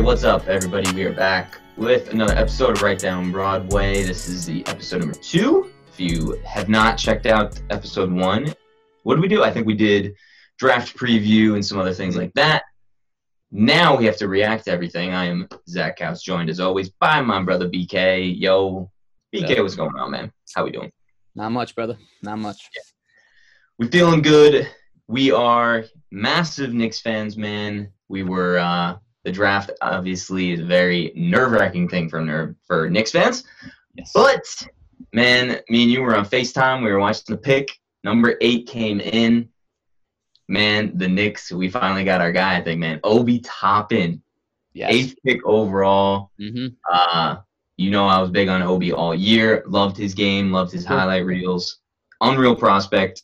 right, what's up, everybody? We are back with another episode of Right Down Broadway. This is the episode number two. If you have not checked out episode one, what did we do? I think we did draft preview and some other things like that. Now we have to react to everything. I am Zach House, joined as always by my brother BK. Yo, BK, what's going on, man? How we doing? Not much, brother. Not much. Yeah. we feeling good. We are massive Knicks fans, man. We were uh, the draft obviously is a very nerve wracking thing for nerve for Knicks fans. Yes. But man, me and you were on FaceTime. We were watching the pick. Number eight came in. Man, the Knicks. We finally got our guy. I think, man, Obi Toppin, yes. eighth pick overall. Mm-hmm. Uh, you know, I was big on Obi all year. Loved his game. Loved his highlight reels. Unreal prospect.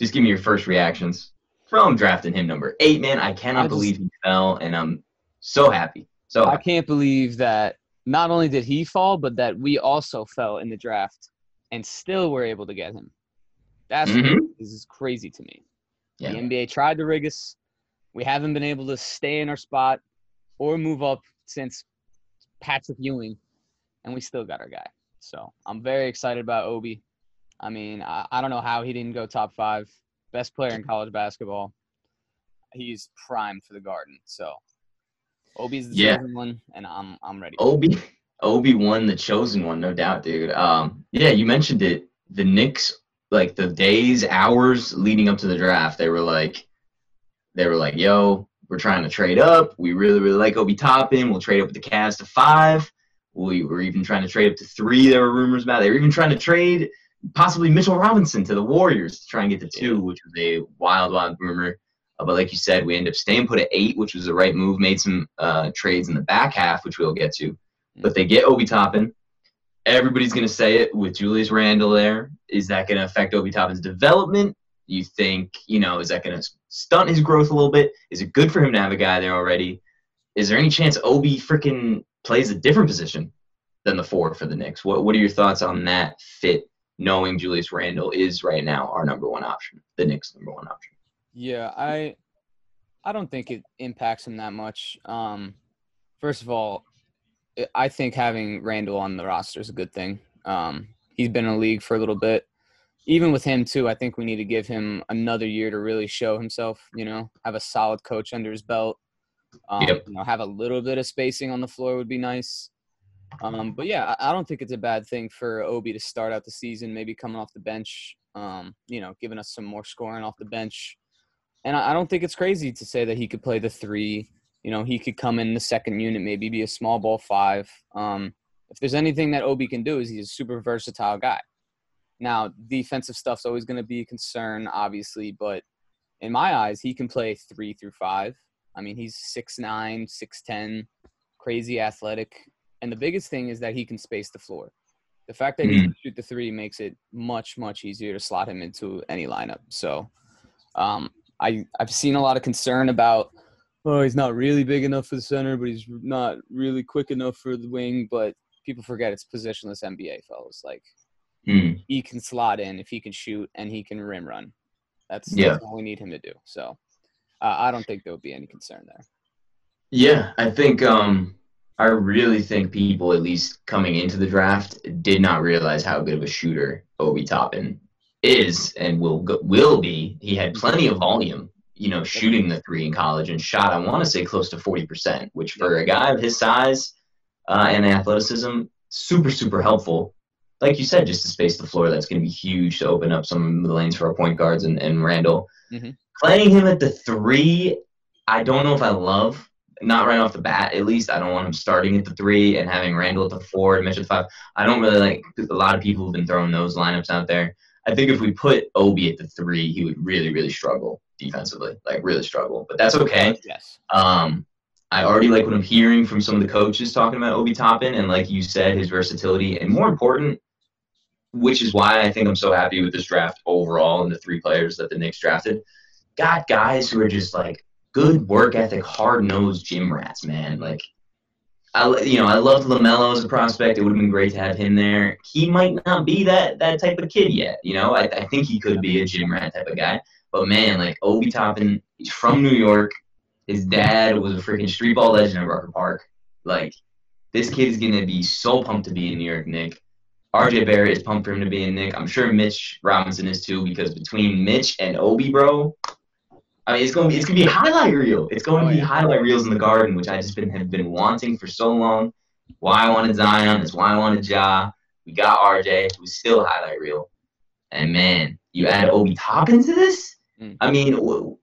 Just give me your first reactions from drafting him number eight, man. I cannot I just- believe he fell, and I'm so happy. So I can't believe that not only did he fall, but that we also fell in the draft and still were able to get him. That's Mhm. this is crazy to me. yeah, The NBA tried to rig us. We haven't been able to stay in our spot or move up since Patrick Ewing, and we still got our guy. So I'm very excited about Obi. I mean, I, I don't know how he didn't go top five. Best player in college basketball. He's primed for the Garden. So Obi's the Yeah. chosen one, and I'm I'm ready. Obi, Obi won the chosen one, no doubt, dude. Um, yeah, you mentioned it. The Knicks, like the days, hours leading up to the draft, they were like, they were like, "Yo, we're trying to trade up. We really, really like Obi Toppin. We'll trade up with the Cavs to five. We were even trying to trade up to three. There were rumors about. They were even trying to trade possibly Mitchell Robinson to the Warriors to try and get to two, which was a wild, wild rumor. Uh, but like you said, we ended up staying put at eight, which was the right move. Made some uh, trades in the back half, which we'll get to. But they get Obi Toppin. Everybody's going to say it with Julius Randle there. Is that going to affect Obi Toppin's development? You think, you know, is that going to stunt his growth a little bit? Is it good for him to have a guy there already? Is there any chance Obi freaking plays a different position than the four for the Knicks? What What are your thoughts on that fit, knowing Julius Randle is right now our number one option, the Knicks' number one option? Yeah, I I don't think it impacts him that much. Um, first of all, I- think having Randle on the roster is a good thing. Um, he's been in the league for a little bit. Even with him too, I think we need to give him another year to really show himself. You know, have a solid coach under his belt. Um, Yep. You know, have a little bit of spacing on the floor would be nice. Um, but yeah, I I don't think it's a bad thing for Obi to start out the season, maybe coming off the bench. Um, you know, giving us some more scoring off the bench. And I don't think it's crazy to say that he could play the three. You know, he could come in the second unit, maybe be a small ball five. Um, if there's anything that Obi can do, is he's a super versatile guy. Now, defensive stuff's always going to be a concern, obviously, but in my eyes, he can play three through five. I mean, he's six nine, six ten, crazy athletic. And the biggest thing is that he can space the floor. The fact that he can shoot the three makes it much, much easier to slot him into any lineup. So um, I, I've seen a lot of concern about, oh, he's not really big enough for the center, but he's not really quick enough for the wing. But people forget it's positionless NBA, fellas. Like, Hmm. he can slot in if he can shoot and he can rim run. That's, Yeah. that's all we need him to do. So uh, I don't think there would be any concern there. Yeah, I think um I really think people at least coming into the draft did not realize how good of a shooter Obi Toppin is and will go, will be. He had plenty of volume, you know, shooting the three in college and shot I want to say close to 40%, which for a guy of his size uh, and athleticism, super super helpful. Like you said, just to space the floor, that's going to be huge to open up some of the lanes for our point guards and, and Randle. Mhm. Playing him at the three, I don't know if I love not right off the bat, at least. I don't want him starting at the three and having Randle at the four and Mitch at the five. I don't really like. A lot of people have been throwing those lineups out there. I think if we put Obi at the three, he would really, really struggle defensively, like really struggle. But that's okay. Yes. Um, I already like what I'm hearing from some of the coaches talking about Obi Toppin, and like you said, his versatility, and more important, which is why I think I'm so happy with this draft overall and the three players that the Knicks drafted. Got guys who are just like good work ethic, hard nosed gym rats, man. Like, I you know I loved Lamelo as a prospect. It would have been great to have him there. He might not be that that type of kid yet. You know, I, I think he could be a gym rat type of guy. But man, like Obi Toppin, he's from New York. His dad was a freaking street ball legend at Rucker Park. Like this kid is gonna be so pumped to be in New York Knick. RJ Barrett is pumped for him to be in Knick. I'm sure Mitch Robinson is too because between Mitch and Obi, bro, I mean it's gonna be it's gonna be a highlight reel. It's going to Oh, be highlight reels in the garden, which I just been have been wanting for so long. Why I wanted Zion is why I wanted Ja. We got RJ, who's still highlight reel. And man, you add Obi Toppin to this? Mm. I mean, wh-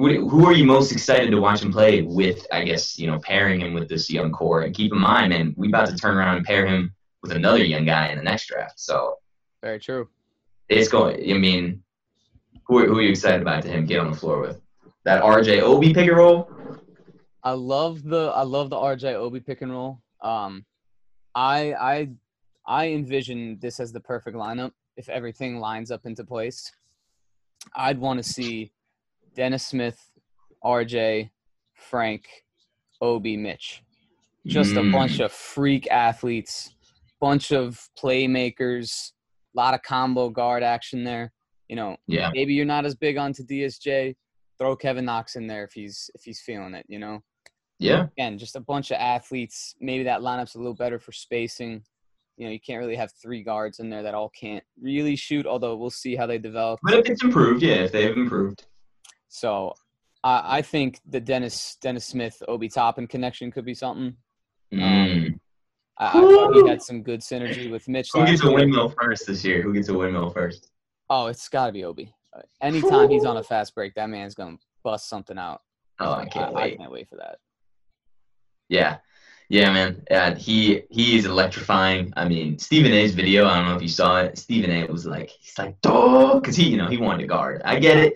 wh- who are you most excited to watch him play with? I guess you know pairing him with this young core. And keep in mind, man, we about to turn around and pair him with another young guy in the next draft. So Very true. it's going. I mean, who are, who are you excited about to him get on the floor with? That RJ Obi pick and roll. I love the I love the RJ Obi pick and roll. Um, I I I envision this as the perfect lineup if everything lines up into place. I'd want to see Dennis Smith, RJ, Frank, Obi, Mitch. Just a Mm. bunch of freak athletes, bunch of playmakers, a lot of combo guard action there. You know, Yeah. maybe you're not as big onto DSJ. Throw Kevin Knox in there if he's if he's feeling it. You know, Yeah. again, just a bunch of athletes. Maybe that lineup's a little better for spacing. You know, you can't really have three guards in there that all can't really shoot. Although we'll see how they develop. But if it's improved, yeah, if they've improved. So, I, I think the Dennis Dennis Smith Obi Toppin connection could be something. Mm. I, I thought he had some good synergy with Mitch. Who gets a windmill first this year? Who gets a windmill first? Oh, it's got to be Obi. Uh, Anytime he's on a fast break, that man's gonna bust something out. Oh, I can't I, wait. can't wait for that. Yeah, yeah, man. Yeah, he he is electrifying. I mean, Stephen A's video. I don't know if you saw it. Stephen A was like, he's like, dog, because he, you know, he wanted to guard. I get it.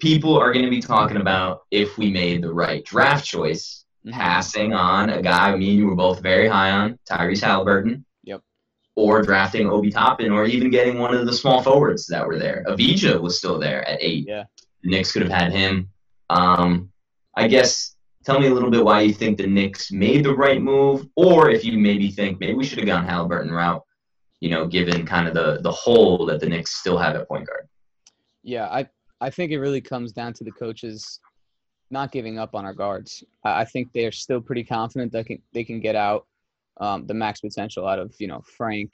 People are going to be talking about if we made the right draft choice, Mhm. passing on a guy me and you were both very high on, Tyrese Halliburton. Or drafting Obi Toppin, or even getting one of the small forwards that were there. Avdija was still there at eight. Yeah. The Knicks could have had him. Um, I guess tell me a little bit why you think the Knicks made the right move, or if you maybe think maybe we should have gone Halliburton route, you know, given kind of the the hole that the Knicks still have at point guard. Yeah, I I think it really comes down to the coaches not giving up on our guards. I, I think they're still pretty confident that can they can get out um, the max potential out of you know Frank,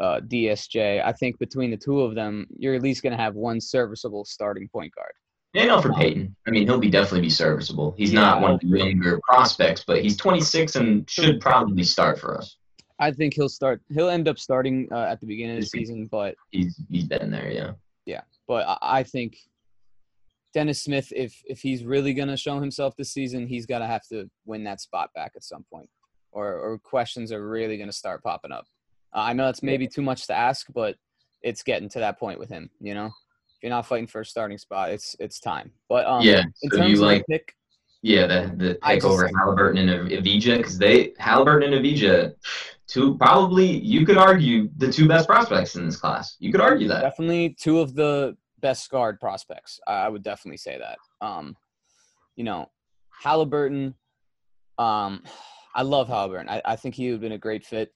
uh, DSJ. I think between the two of them, you're at least going to have one serviceable starting point guard. And for Payton. I mean, he'll be definitely be serviceable. He's not one of the younger prospects, but he's 26 and should probably start for us. I think he'll start. He'll end up starting uh, at the beginning of the season, but He's he's been there, yeah. Yeah, but I- I think Dennis Smith, if if he's really gonna show himself this season, he's gonna have to win that spot back at some point, or or questions are really gonna start popping up. Uh, I know that's maybe too much to ask, but it's getting to that point with him. You know, if you're not fighting for a starting spot, it's it's time. But um, yeah. in So terms you of like the pick, Yeah, the the pick over just- Halliburton and Av- Avdija because they Halliburton and Avdija, two probably you could argue the two best prospects in this class. You could argue that. definitely two of the best guard prospects. I I would definitely say that. Um, you know, Halliburton. Um, I love Halliburton. I, I think he would have been a great fit.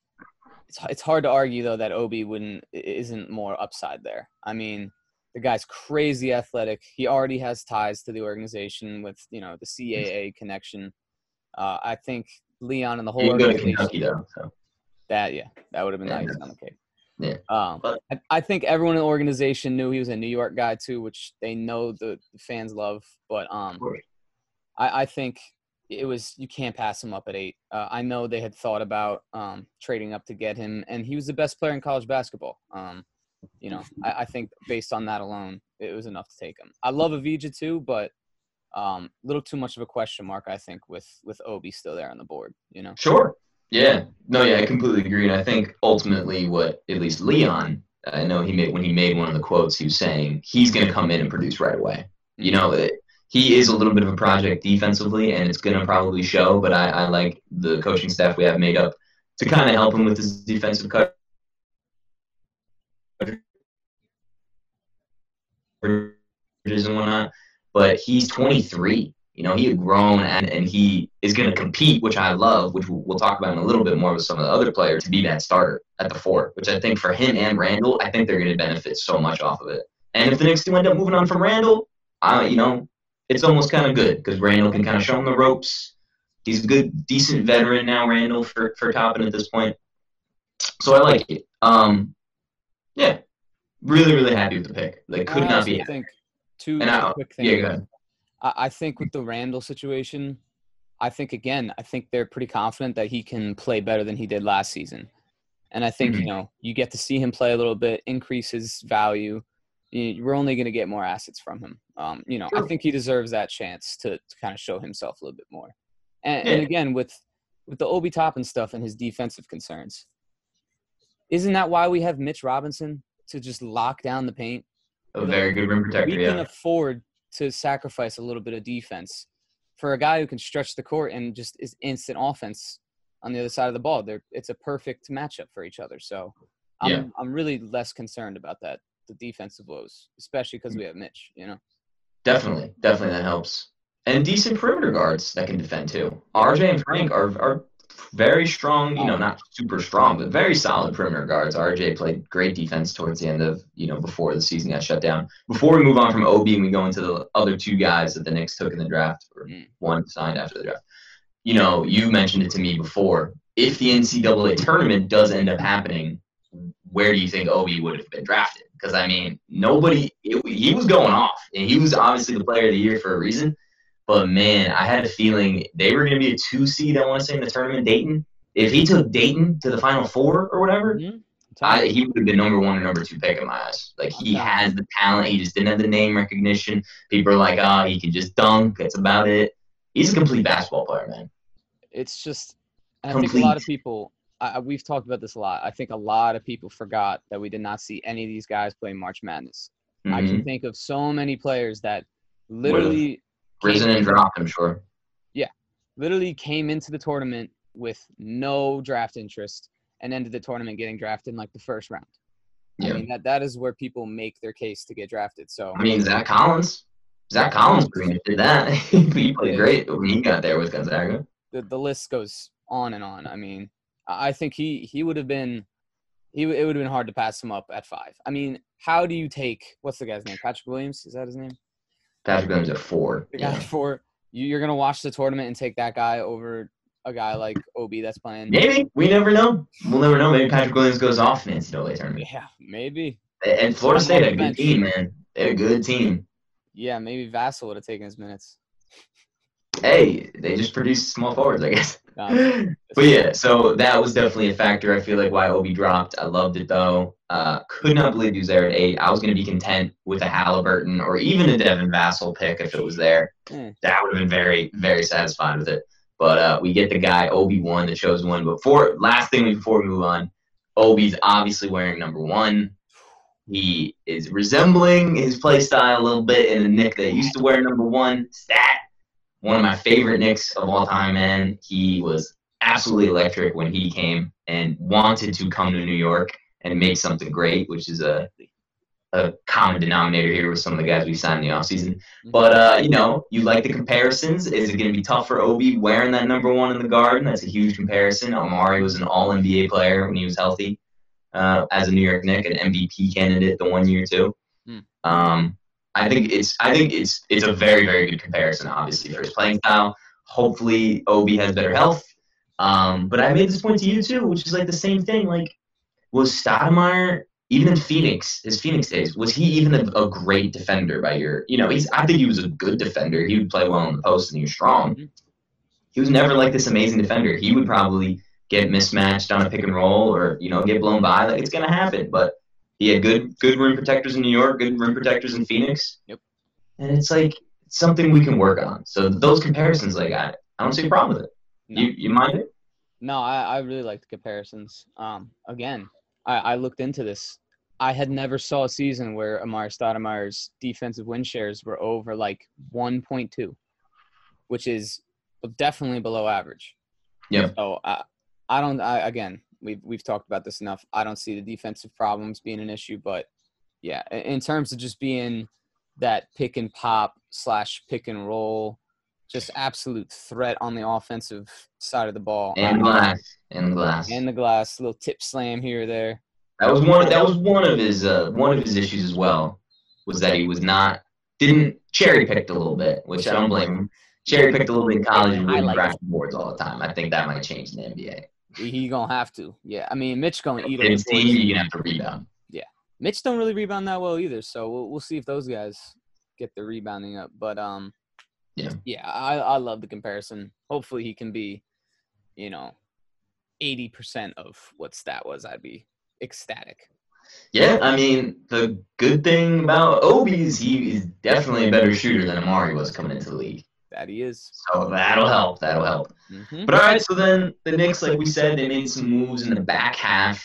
It's it's hard to argue though that Obi wouldn't isn't more upside there. I mean, the guy's crazy athletic. He already has ties to the organization with you know the CAA connection. Uh, I think Leon and the whole You can go to organization. Kentucky though. So That yeah, that would have been Yeah, nice on the cake. yeah. Um, But- I, I think everyone in the organization knew he was a New York guy too, which they know the, the fans love. But um. I, I think it was you can't pass him up at eight. Uh, I know they had thought about um, trading up to get him, and he was the best player in college basketball. Um, you know, I, I think based on that alone, it was enough to take him. I love Avdija too, but um, a little too much of a question mark, I think, with with Obi still there on the board. You know. Sure. Yeah. No, yeah, I completely agree. And I think ultimately what at least Leon, I know he made when he made one of the quotes, he was saying he's going to come in and produce right away. You know, it, he is a little bit of a project defensively, and it's going to probably show. But I, I like the coaching staff we have made up to kind of help him with his defensive cut. and whatnot, but he's 23. You know, he had grown and, and he is going to compete, which I love, which we'll, talk about in a little bit more with some of the other players to be that starter at the four, which I think for him and Randle, I think they're going to benefit so much off of it. And if the Knicks do end up moving on from Randle, uh, you know, it's almost kind of good because Randle can kind of show him the ropes. He's a good, decent veteran now, Randle, for for Toppin at this point. So I like it. Um, yeah, really, really happy with the pick. Like, could I not be. think two, two quick things. Yeah, go ahead. I, I think with the Randle situation, I think again, I think they're pretty confident that he can play better than he did last season. And I think, Mhm. you know, you get to see him play a little bit, increase his value. We're only going to get more assets from him. Um, you know, I think he deserves that chance to, to kind of show himself a little bit more. And, and again, with with the Obi Toppin stuff and his defensive concerns, isn't that why we have Mitch Robinson to just lock down the paint? A very good rim protector. we can Yeah, afford to sacrifice a little bit of defense for a guy who can stretch the court and just is instant offense on the other side of the ball. They're, it's a perfect matchup for each other. So I'm, Yeah. I'm really less concerned about that, the defensive woes, especially because we have Mitch, you know? definitely, definitely that helps. And decent perimeter guards that can defend too. RJ and Frank are are very strong. You know, not super strong, but very solid perimeter guards. RJ played great defense towards the end of you know before the season got shut down. Before we move on from Obi and we go into the other two guys that the Knicks took in the draft, or Mm. one signed after the draft. You know, you mentioned it to me before. If the NCAA tournament does end up happening, where do you think Obi would have been drafted? Because I mean, nobody it, he was going off, and he was obviously the player of the year for a reason. But man, I had a feeling they were going to be a two seed. I want to say in the tournament, Dayton. If he took Dayton to the Final Four or whatever, Mhm. I, he would have been number one or number two pick in my eyes. Like he has the talent, he just didn't have the name recognition. People are like, ah, he can just dunk. That's about it. He's a complete basketball player, man. it's just and I think a lot of people I, I- we've talked about this a lot. I think a lot of people forgot that we did not see any of these guys play March Madness. I Mhm. can think of so many players that literally Risen and dropped, I'm sure. Yeah, literally came into the tournament with no draft interest and ended the tournament getting drafted in like the first round. Yeah. I mean that that is where people make their case to get drafted. So I mean, Zach Collins. Zach Collins did that. he played great when he got there with Gonzaga. the, the list goes on and on. I mean, I think he he would have been he it would have been hard to pass him up at five. I mean, how do you take what's the guy's name? Patrick Williams is that his name? Patrick Williams at four. The guy Yeah. you, you're gonna watch the tournament and take that guy over a guy like Obi that's playing. Maybe. We never know. We'll never know. Maybe Patrick Williams goes off in the NCAA tournament. Yeah, maybe. And Florida State a good team, man. They're a good team. Yeah, maybe Vassell would have taken his minutes. Hey, they just produced small forwards, I guess. Um, but yeah, so that was definitely a factor. I feel like why Obi dropped. I loved it though. Uh, could not believe he was there at eight. I was going to be content with a Halliburton or even a Devin Vassell pick if it was there. Mm. That would have been very, very satisfied with it. But uh, we get the guy Obi one that shows one. But for last thing before we move on, Obi's obviously wearing number one. He is resembling his play style a little bit in the Knick that used to wear number one. Stat. One of my favorite Knicks of all time, man. He was absolutely electric when he came and wanted to come to New York and make something great, which is a a common denominator here with some of the guys we signed in the offseason. But uh, you know, you like the comparisons. Is it going to be tough for Obi wearing that number one in the garden? That's a huge comparison. Amar'e was an All NBA player when he was healthy, uh, as a New York Knick, an MVP candidate the one year too. Hmm. Um, I think it's I think it's it's a very very good comparison, obviously for his playing style. Hopefully, Obi has better health. Um, but I made this point to you too, which is like the same thing. Like, was Stoudemire even in Phoenix, his Phoenix days, was he even a, a great defender by your? You know, he's. I think he was a good defender. He would play well in the post and he was strong. Mhm. He was never like this amazing defender. He would probably get mismatched on a pick and roll or you know get blown by. Like it's gonna happen. But he had good good rim protectors in New York, good rim protectors in Phoenix. Yep. And it's like it's something we can work on. So those comparisons, like I, I don't see a problem with it. No. You you mind it? No, I, I really like the comparisons. Um, again, I, I looked into this. I had never saw a season where Amar'e Stoudemire's defensive win shares were over like 1.2, which is definitely below average. Yeah. So I, I don't. I, again, we've we've talked about this enough. I don't see the defensive problems being an issue, but yeah, in- terms of just being that pick and pop slash pick and roll, just absolute threat on the offensive side of the ball. And I- glass. And glass. and the glass, little tip slam here or there. That was one. That was one of his uh, one of his issues as well. Was that he was not didn't cherry picked a little bit, which I don't blame him. cherry picked a little bit in college and really Highlights. crash boards all the time. I think that might change in the NBA. He, gonna have to. Yeah, I mean, Mitch gonna eat team, you're gonna have to rebound. Yeah, Mitch don't really rebound that well either, so we'll we'll see if those guys get the rebounding up. But um, Yeah. yeah, I I love the comparison. Hopefully, he can be, you know, eighty percent of what stat was. I'd be ecstatic. Yeah, I mean, the good thing about Obi is he is definitely a better shooter than Amar'e was coming into the league. That he is. So that'll help. That'll help. hmm But all right, so then the Knicks, like we said, they made some moves in the back half.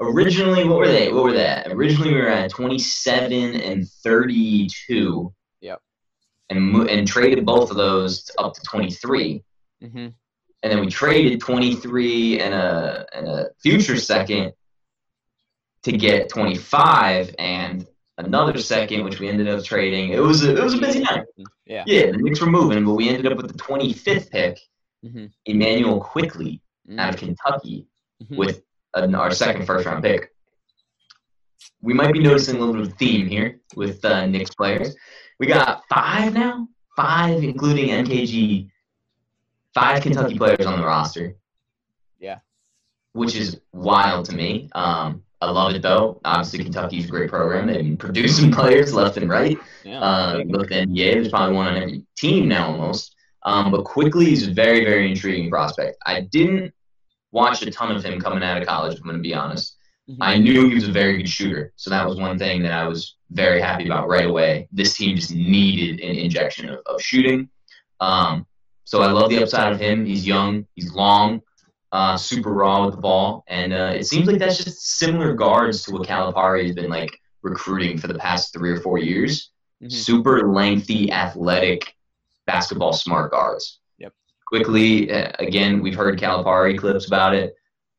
Originally, what were they? What were they? Originally, we were at 27 and 32. Yep. And and traded both of those up to 23. hmm And then we traded 23 and a and a future second to get 25 and another second, which we ended up trading. It was a, it was a busy night. Yeah. Yeah, the Knicks were moving, but we ended up with the 25th pick, hmm Immanuel Quickley out of Kentucky Mhm. with an, our second first round pick. We might be noticing a little bit of a theme here with uh, Knicks players. We got five now, five including MKG, five Kentucky players on the roster. Yeah. which is wild to me. Um, I love it though. Obviously, Kentucky's a great program. They've been producing players left and right. Yeah. Uh, look at the NBA, there's probably one on every team now almost. Um, but Quickley is a very, very intriguing prospect. I didn't watch a ton of him coming out of college, if I'm going to be honest. Mhm. I knew he was a very good shooter. So that was one thing that I was very happy about right away. This team just needed an injection of, of shooting. Um, so I love the upside of him. He's young, he's long, uh, super raw with the ball. And uh, it seems like that's just similar guards to what Calipari has been like recruiting for the past three or four years Mhm. super lengthy, athletic, basketball smart guards. Yep. Quickley, uh, again, we've heard Calipari clips about it.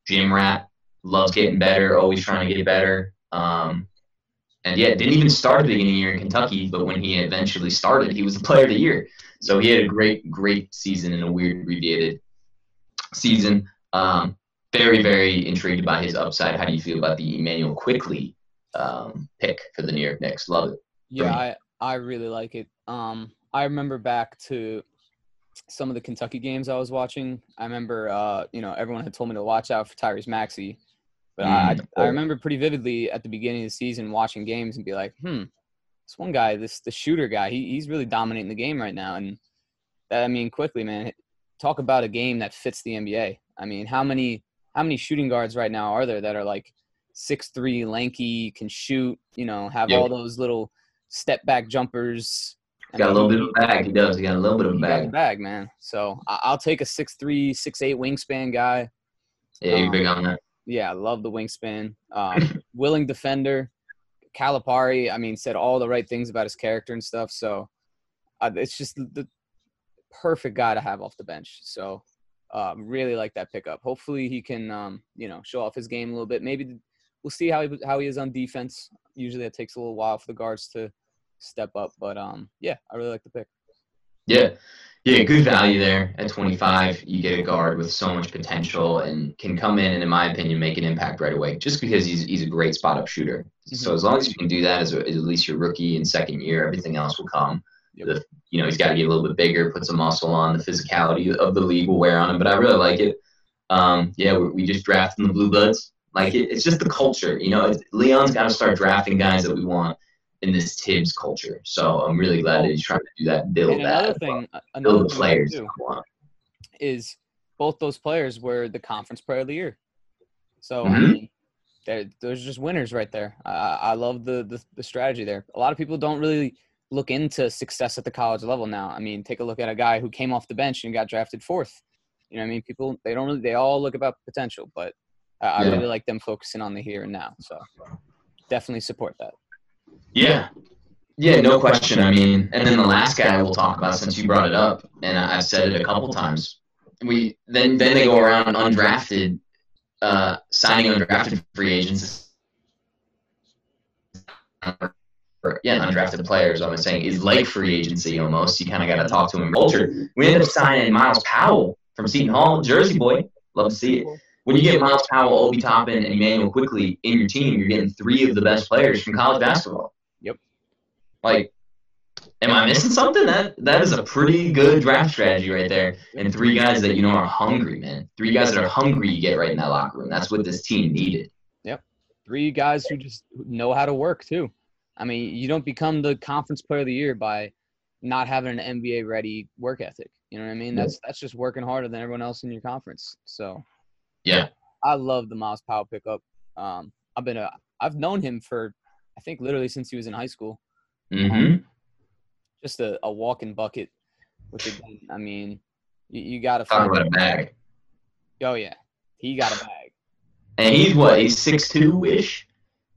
Gym rat loves getting better, always trying to get better. Um, and yeah, didn't even start at the beginning of the year in Kentucky, but when he eventually started, he was the player of the year. So he had a great, great season in a weird abbreviated season. Um, very, very intrigued by his upside. How do you feel about the Immanuel Quickley um, pick for the New York Knicks? Love it. Yeah. I, I really like it. Um, I remember back to some of the Kentucky games I was watching. I remember, uh, you know, everyone had told me to watch out for Tyrese Maxey, but I, Mm, I remember pretty vividly at the beginning of the season watching games and be like, hmm, this one guy, this the shooter guy, he, he's really dominating the game right now. And that, I mean, Quickley, man, talk about a game that fits the NBA. I mean, how many how many shooting guards right now are there that are like six three, lanky, can shoot, you know, have all those little step back jumpers. Got a little bit of a bag. He does. He got a little bit of a he got the bag. bag, man. So I- I'll take a six three, six eight wingspan guy. Yeah, you're Um, big on that. Yeah, I love the wingspan. Um, willing defender. Calipari, I mean, said all the right things about his character and stuff. So uh, it's just the, the perfect guy to have off the bench. So um, really like that pickup. Hopefully he can, um, you know, show off his game a little bit. Maybe we'll see how he how he is on defense. Usually it takes a little while for the guards to step up, but um, yeah, I really like the pick. Yeah. Yeah, good value there. At 25, you get a guard with so much potential and can come in and, in my opinion, make an impact right away just because he's, he's a great spot up shooter. So as long as you can do that as, a, as at least your rookie and second year, everything else will come. The, you know, he's got to get a little bit bigger, put some muscle on. The physicality of the league will wear on him, but I really like it. Um, yeah, we, we just drafted the Blue Bloods. Like, it, it's just the culture. You know, it's, Leon's got to start drafting guys that we want in this Thibs culture. So I'm really glad that he's trying to do that build And that. another well. thing, another build the players. too, that is both those players were the conference player of the year. So I Mhm. mean, there's just winners right there. I, I I love the, the the strategy there. A lot of people don't really look into success at the college level now. I mean, take a look at a guy who came off the bench and got drafted fourth. You know, what I mean, people they don't really they all look about potential, but I, I Yeah. really like them focusing on the here and now. So definitely support that. Yeah. Yeah, no question. I mean, and then the last guy we'll talk about since you brought it up, and I've said it a couple times. We then then they go around undrafted, uh, signing undrafted free agents. Or, yeah, undrafted players. I'm saying is like free agency almost. You kind of got to talk to him. Culture. We ended up signing Myles Powell from Seton Hall, Jersey boy. Love to see it. When you get Myles Powell, Obi Toppin, and Immanuel Quickley in your team, you're getting three of the best players from college basketball. Yep. Like, Am I missing something? That that is a pretty good draft strategy right there. And three guys that you know are hungry, man. Three guys that are hungry, you get right in that locker room. That's what this team needed. Yep. Three guys who just know how to work too. I mean, you don't become the conference player of the year by not having an NBA ready work ethic. You know what I mean? That's that's just working harder than everyone else in your conference. So Yeah. I love the Myles Powell pickup. Um, I've been a I've known him for I think literally since he was in high school. Mm-hmm. Just a, a walking bucket. Which again, I mean, you, you got to Talk find. about a bag. Oh yeah, he got a bag. And he's what? He's six two ish.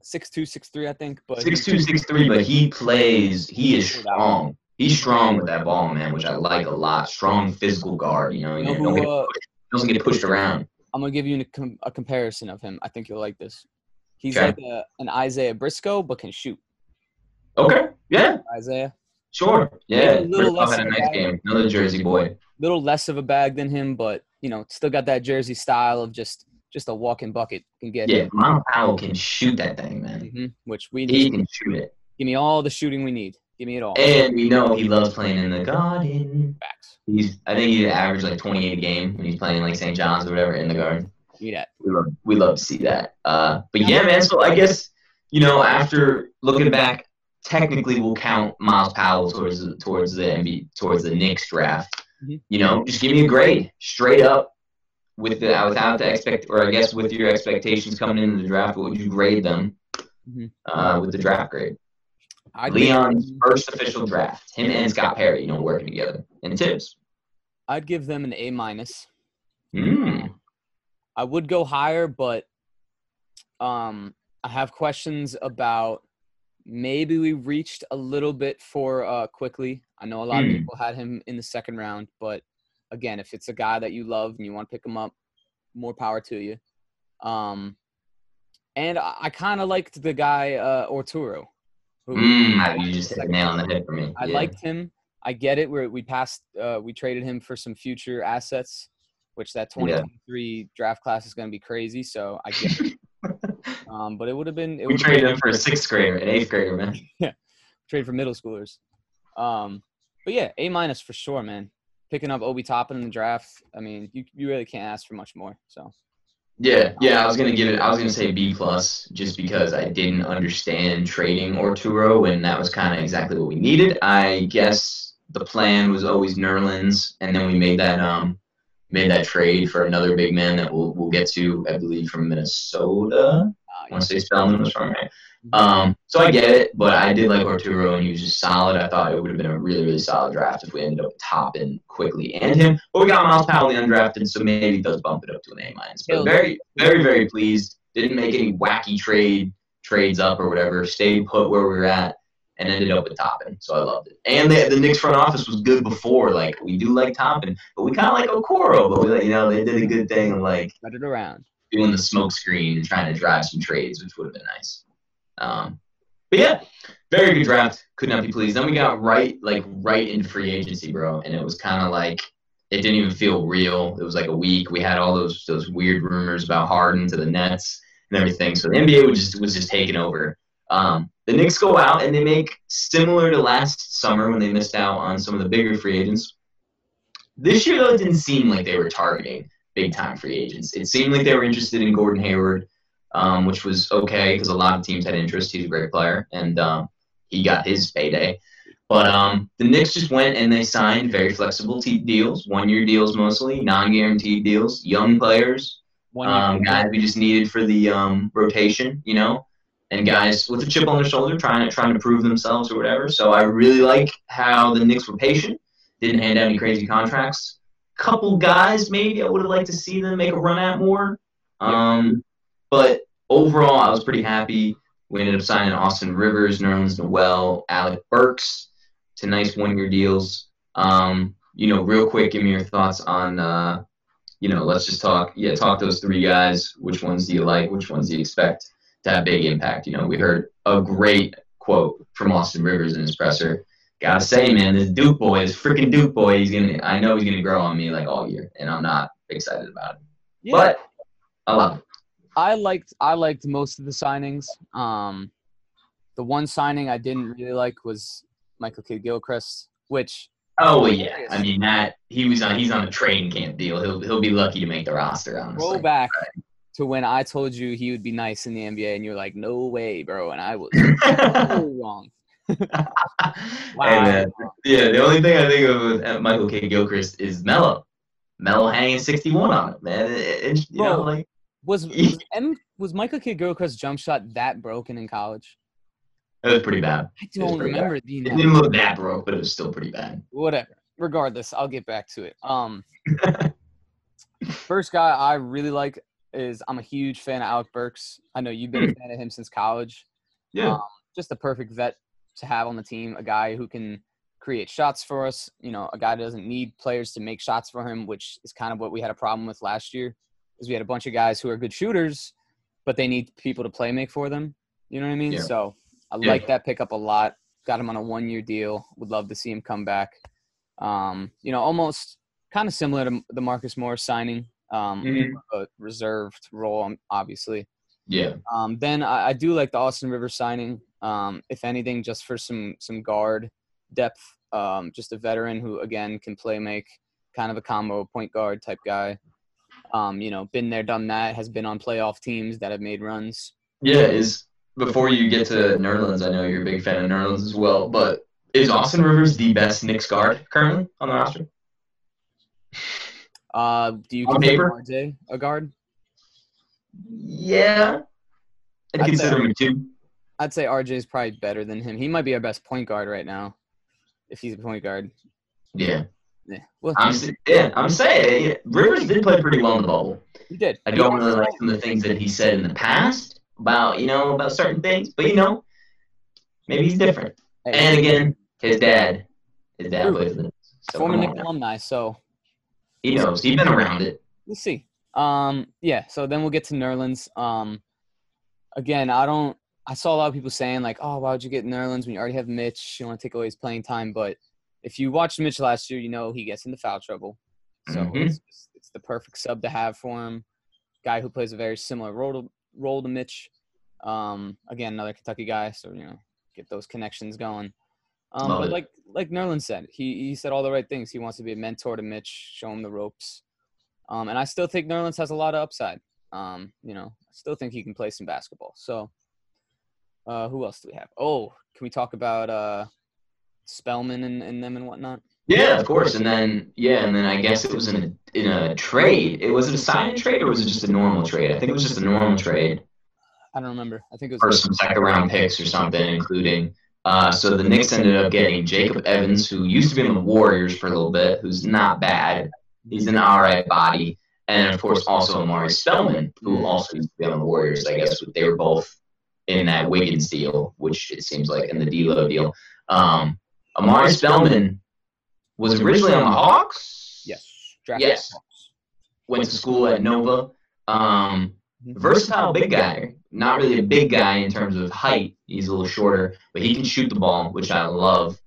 Six two, six three, I think. But Six two, six three. But he plays. He is strong. He's strong with that ball, man, which I like a lot. Strong physical guard. You know, You know who, don't get, uh, doesn't get pushed around. I'm gonna give you a, a comparison of him. I think you'll like this. He's Okay. like a, an Isaiah Briscoe, but can shoot. Okay. Yeah. Isaiah, Sure. Yeah. Maybe a little Briscoe less had a nice game. Another Jersey boy. little less of a bag than him, but you know, still got that Jersey style of just just a walking bucket can get. Yeah. Myles Powell can shoot that thing, man. hmm Which we He need. can shoot it. Give me all the shooting we need. Give me it all. And we know he loves playing in the garden. Facts. He's I think he averaged like 28 a game when he's playing like St. John's or whatever in the garden. We love we love to see that. Uh, but yeah, man. So I guess you know after looking back, technically we'll count Myles Powell towards the, towards the NBA, towards the Knicks draft. Mhm. You know, just give me a grade straight up with the without the expect or I guess with your expectations coming into the draft. What would you grade them Mhm. uh, with the draft grade? I'd Leon's give first official draft. Him and Scott Perry, you know, working together. And Thibs. I'd give them an A minus. Mm. I would go higher, but um, I have questions about maybe we reached a little bit for uh, Quickley. I know a lot of Hmm. people had him in the second round, but again, if it's a guy that you love and you want to pick him up, more power to you. Um, and I, I kind of liked the guy uh, Orturo. Who, Mm, you just hit the nail on the head for me. I Yeah. liked him. I get it. Where we passed, uh, we traded him for some future assets, which that Yeah. 2023 draft class is going to be crazy. So I get it. Um, but it would have been it We traded him for a sixth grader, an eighth grader, man. Yeah, trade for middle schoolers. Um, but yeah, A minus for sure, man. Picking up Obi Toppin in the draft. I mean, you you really can't ask for much more. So Yeah, yeah. I was gonna give it. I was gonna say B plus, just because I didn't understand trading Orturo, and that was kind of exactly what we needed. I guess the plan was always Nerlens, and then we made that um made that trade for another big man that we'll we'll get to, I believe, from Minnesota. Once they spell him was wrong, right? Um, so I get it, but I did like Arturo, and he was just solid. I thought it would have been a really, really solid draft if we ended up topping Quickley and him. But we got Myles Powell the undrafted, so maybe it does bump it up to an A minus. But very, very, very pleased. Didn't make any wacky trade trades up or whatever. Stayed put where we were at and ended up with Toppin. So I loved it. And the, the Knicks front office was good before. Like we do like Toppin, but we kind of like Okoro. But we, you know they did a good thing like spread it around. Doing the smoke screen and trying to drive some trades, which would have been nice. Um, but yeah, very good draft. Could not be pleased. Then we got right, like right into free agency, bro, and it was kind of like it didn't even feel real. It was like a week. We had all those those weird rumors about Harden to the Nets and everything. So the NBA was just was just taking over. Um, the Knicks go out and they make similar to last summer when they missed out on some of the bigger free agents. This year, though, it didn't seem like they were targeting big time free agents. It seemed like they were interested in Gordon Hayward, um, which was okay because a lot of teams had interest. He's a great player, and um, he got his payday. But um, the Knicks just went and they signed very flexible te- deals, one year deals mostly, non guaranteed deals, young players, um, guys we just needed for the um, rotation, you know, and guys with a chip on their shoulder trying to trying to prove themselves or whatever. So I really like how the Knicks were patient, didn't hand out any crazy contracts. Couple guys maybe I would have liked to see them make a run at more. Um, but overall, I was pretty happy. We ended up signing Austin Rivers, Nerlens Noel, Alec Burks to nice one-year deals. Um, you know, real quick, give me your thoughts on uh, you know, let's just talk. Yeah, talk those three guys. Which ones do you like? Which ones do you expect to have big impact? You know, we heard a great quote from Austin Rivers in his presser. Gotta say, man, this Duke boy, this freaking Duke boy, he's gonna. I know he's gonna grow on me like all year, and I'm not excited about it. Yeah. But I love it. I liked I liked most of the signings. Um, the one signing I didn't really like was Michael Kidd Gilchrist, which Oh yeah. I mean that he was on he's on a training camp deal. He'll he'll be lucky to make the roster. Honestly, roll back to when I told you he would be nice in the NBA, and you're like, no way, bro, and I was so wrong. wow. Hey, man. Yeah, the only thing I think of with uh, Michael Kidd Gilchrist is Melo. Melo hanging 61 on it, man. It, it, you bro, know, like was was, M, was Michael Kidd Gilchrist's jump shot that broken in college? It was pretty bad. I don't remember the. It didn't look that broke, but it was still pretty bad. Whatever. Regardless, I'll get back to it. Um, first guy I really like is I'm a huge fan of Alec Burks. I know you've been a fan of him since college. Yeah. Um, just a perfect vet to have on the team. A guy who can create shots for us. You know, a guy doesn't need players to make shots for him, which is kind of what we had a problem with last year. Is we had a bunch of guys who are good shooters, but they need people to play make for them. You know what I mean? Yeah. So I yeah. like that pickup a lot. Got him on a one year deal. Would love to see him come back. Um, you know, almost kind of similar to the Marcus Morris signing. Um, mm-hmm. a reserved role, obviously. Yeah. Um, then I, I, do like the Austin Rivers signing. Um, if anything, just for some some guard depth. Um, just a veteran who again can play make, kind of a combo point guard type guy. Um, you know, been there, done that. Has been on playoff teams that have made runs. Yeah, is before you get to Nerlens, I know you're a big fan of Nerlens as well, but is Austin Rivers the best Knicks guard currently on the roster? Uh, do you consider RJ a guard? Yeah, I'd, I'd consider him too. I'd say RJ is probably better than him. He might be our best point guard right now, if he's a point guard. Yeah. Yeah. Well, I'm, yeah, I'm saying Rivers did play pretty well in the bubble. He did. I don't really like some of the things that he said in the past, about you know about certain things, but you know, maybe he's different. Hey, and again, his dad, his dad plays in so former Knick alumni, so he knows. He's been around it. We'll see. Um, yeah. So then we'll get to Nerlens. Um, again, I don't. I saw a lot of people saying like, "Oh, why would you get Nerlens when you already have Mitch? You want to take away his playing time?" But if you watched Mitch last year, you know he gets into foul trouble. So mm-hmm. it's, it's the perfect sub to have for him. Guy who plays a very similar role to, role to Mitch. Um, again, another Kentucky guy, so you know, get those connections going. Um, but it. like like Nerlens said, he he said all the right things. He wants to be a mentor to Mitch, show him the ropes. Um, and I still think Nerlens has a lot of upside. Um, you know, I still think he can play some basketball. So, uh, who else do we have? Oh, can we talk about uh, Spellman and, and them and whatnot? Yeah, of course. And then yeah, and then I guess it was in a in a trade. It was it a sign trade or was it just a normal trade? I think it was just a normal trade. I don't remember. I think it was for some second round picks or something, including. Uh, so the Knicks ended up getting Jacob Evans, who used to be in the Warriors for a little bit, who's not bad. He's an all right body, and of course also Omari Spellman, who also used to be on the Warriors. I guess but they were both in that Wiggins deal, which it seems like in the D'Lo deal. Um, Omari Spellman was originally on the Hawks. Yes. yes. Hawks. Went to school at Nova. Um, mm-hmm. versatile big guy. Not really a big guy in terms of height. He's a little shorter, but he can shoot the ball, which I love.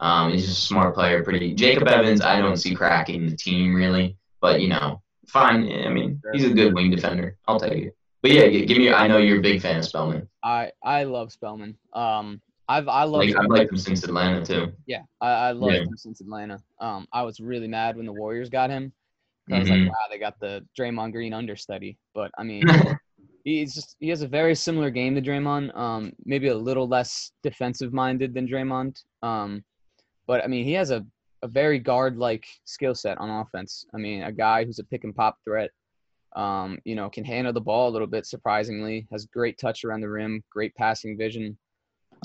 Um, he's just a smart player. Pretty Jacob Evans. I don't see cracking the team really, but you know, fine. I mean, he's a good wing defender. I'll take it. But yeah, give me. I know you're a big fan of Spellman. I I love Spellman. Um, I've I love. Like, I've liked him since Atlanta too. Yeah, I, I love yeah. him since Atlanta. Um, I was really mad when the Warriors got him. I was mm-hmm. like, wow, they got the Draymond Green understudy. But I mean, he's just he has a very similar game to Draymond. Um, maybe a little less defensive minded than Draymond. Um, but I mean, he has a a very guard like skill set on offense. I mean, a guy who's a pick and pop threat. Um, you know, can handle the ball a little bit surprisingly. Has great touch around the rim, great passing vision.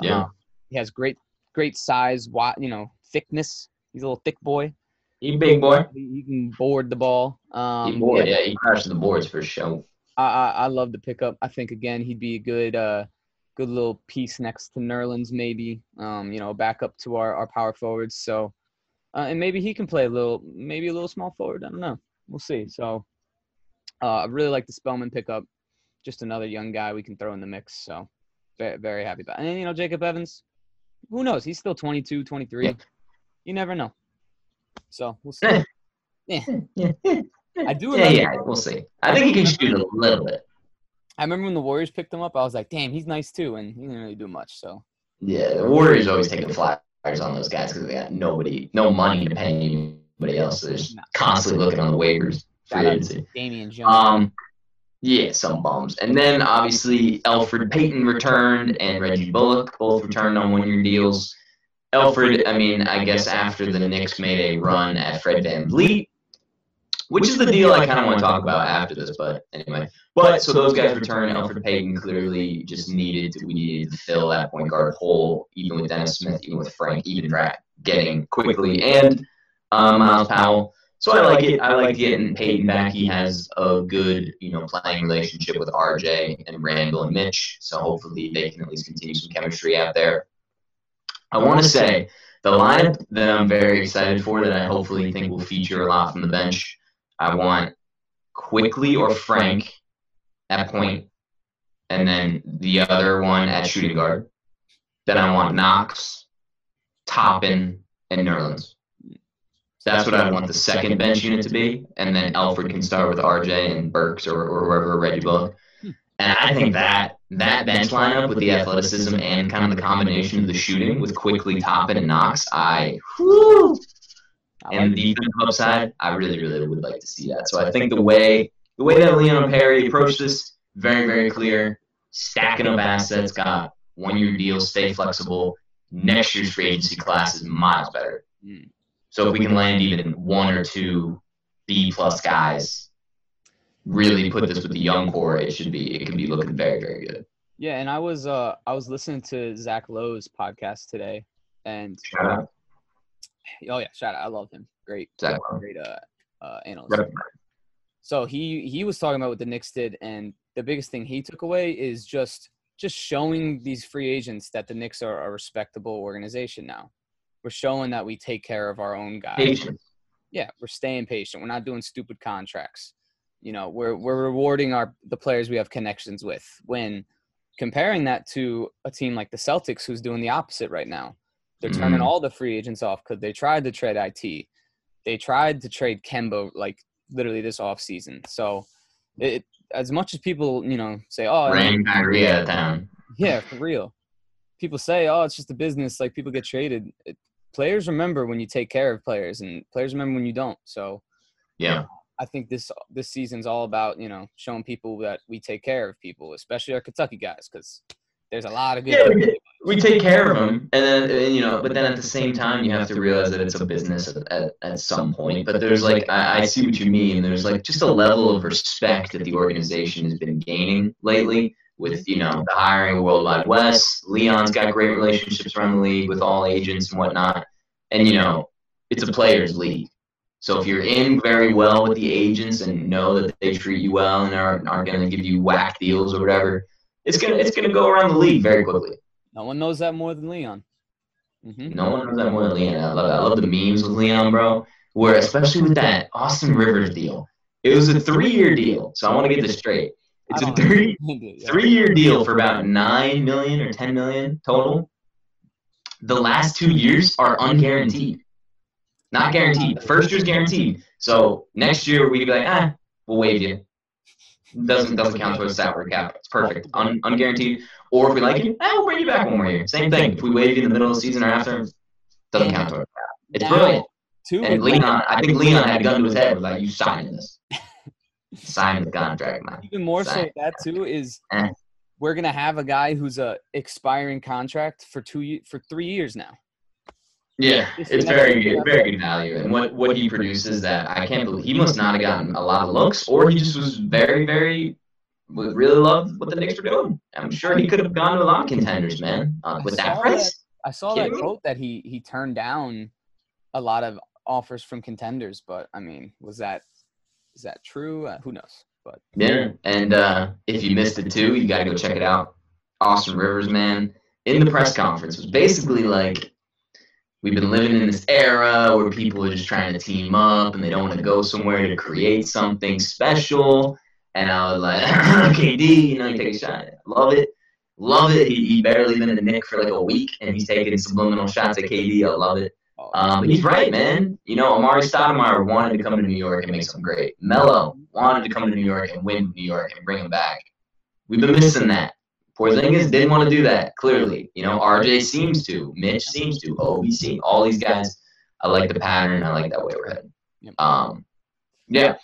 Yeah. Um, he has great, great size, you know, thickness. He's a little thick boy. He big boy. He, he can board the ball. Um, he board, yeah, yeah, he crashes the boards for sure. I, I, I love the pickup. I think again he'd be a good uh good little piece next to Nerlens maybe. Um, you know, back up to our, our power forwards. So uh, and maybe he can play a little maybe a little small forward. I don't know. We'll see. So uh, I really like the Spellman pickup. Just another young guy we can throw in the mix. So very, very happy about. It. And you know, Jacob Evans, who knows? He's still 22, 23. Yeah. You never know. So we'll see. yeah. yeah. I do. Yeah, yeah, we'll see. I think he can shoot a little bit. I remember when the Warriors picked him up, I was like, damn, he's nice too. And he didn't really do much. So. Yeah, the Warriors always take a flat on those guys because they got nobody, no money to pay anybody else. So they're just constantly looking on the waivers. Free agency. Damian Jones. Um, yeah, some bums. And then obviously Elfrid Payton returned and Reggie Bullock both returned on one year deals. Elfrid, I mean, I guess after the Knicks made a run at Fred VanVleet, which is the deal I kind of want to talk about after this, but anyway. But so those guys returned. Elfrid Payton clearly just needed to, we needed to fill that point guard hole, even with Dennis Smith, even with Frank, even getting Quickley, and um, Myles Powell. So I like it. I like getting Payton back. He has a good, you know, playing relationship with RJ and Randle and Mitch. So hopefully they can at least continue some chemistry out there. I want to say the lineup that I'm very excited for that I hopefully think will feature a lot from the bench. I want Quickley or Frank at point, and then the other one at shooting guard. Then I want Knox, Toppin, and Nerlens. That's what I want the second bench unit to be, and then Elfrid can start with RJ and Burks or, or whoever Reggie Bullock. And I think that that bench lineup with the athleticism and kind of the combination of the shooting with Quickley Toppin, and Knox, I whew, and the defensive upside, I really, really would like to see that. So I think the way the way that Leon Perry approached this, very, very clear. Stacking up assets, got one year deals, stay flexible. Next year's free agency class is miles better. Mm. So if we can land even one or two B plus guys, really put this with the young core, it should be it can be looking very, very good. Yeah, and I was uh I was listening to Zach Lowe's podcast today, and Shout out. oh yeah, shout out, I love him. Great, Zach Lowe. great uh, uh analyst. Right. So he he was talking about what the Knicks did, and the biggest thing he took away is just just showing these free agents that the Knicks are a respectable organization now. We're showing that we take care of our own guys. Patience. Yeah, we're staying patient. We're not doing stupid contracts. You know, we're we're rewarding our the players we have connections with. When comparing that to a team like the Celtics, who's doing the opposite right now, they're turning Mhm. all the free agents off because they tried to trade IT. They tried to trade Kemba like literally this off season. So, it as much as people you know say, oh, out of town. yeah, for real. People say, "Oh, it's just a business." Like people get traded. It, players remember when you take care of players, and players remember when you don't. So Yeah. I think this this season's all about you know showing people that we take care of people, especially our Kentucky guys, because there's a lot of good. Yeah, we, we take care of them, and then and, you know, but then at the same time, you have to realize that it's a business at, at, at some point. But there's like, I, I see what you mean. There's like just a level of respect that the organization has been gaining lately with you know the hiring of World Wide Wes. Leon's got great relationships around the league with all agents and whatnot, and you know, it's a players' league. So if you're in very well with the agents and know that they treat you well and aren't, aren't going to give you whack deals or whatever, it's gonna it's gonna go around the league very quickly. No one knows that more than Leon. hmm No one knows that more than Leon. I love, I love the memes with Leon, bro. Where especially with that Austin Rivers deal, it was a three-year deal. So I want to get this straight. It's a three three-year deal for about nine million or ten million total. The last two years are unguaranteed. Not guaranteed. The first year's guaranteed. So next year we'd be like, ah, we'll waive you. Doesn't doesn't count towards salary cap. It's perfect. Un, unguaranteed. Or if we like you, eh, we'll bring you back one more year. Same thing. If we waive you in the middle of the season or after, doesn't count towards cap. It's brilliant. And Leon, I think Leon had a gun to his head, was like, you signing this. Sign the contract, man. even more so that too is Eh. we're gonna have a guy who's a expiring contract for two for three years now. Yeah, it's very good, very good value. And what, what he produces that I can't believe he must not have gotten a lot of looks, or he just was very, very would really love what the Knicks were doing. I'm sure he could have gone to a lot of contenders, man. Uh, with I that saw price, I saw that Kidding me? quote that he he turned down a lot of offers from contenders, but I mean, was that is that true? Uh, who knows? But yeah. And uh, if you missed it too, you got to go check it out. Austin Rivers, man, in the press conference was basically like, we've been living in this era where people are just trying to team up and they don't want to go somewhere to create something special. And I was like, KD, you know, you take a shot. Love it. Love it. He, he barely been in the Knick for like a week and he's taking subliminal shots at KD. I love it. Um, he's right, man. You know, Amar'e Stoudemire wanted to come to New York and make something great. Melo wanted to come to New York and win New York and bring him back. We've been missing that. Porzingis didn't want to do that. Clearly, you know, RJ seems to, Mitch seems to, Obi seems, all these guys. I like the pattern. I like that way we're heading. Um, yeah.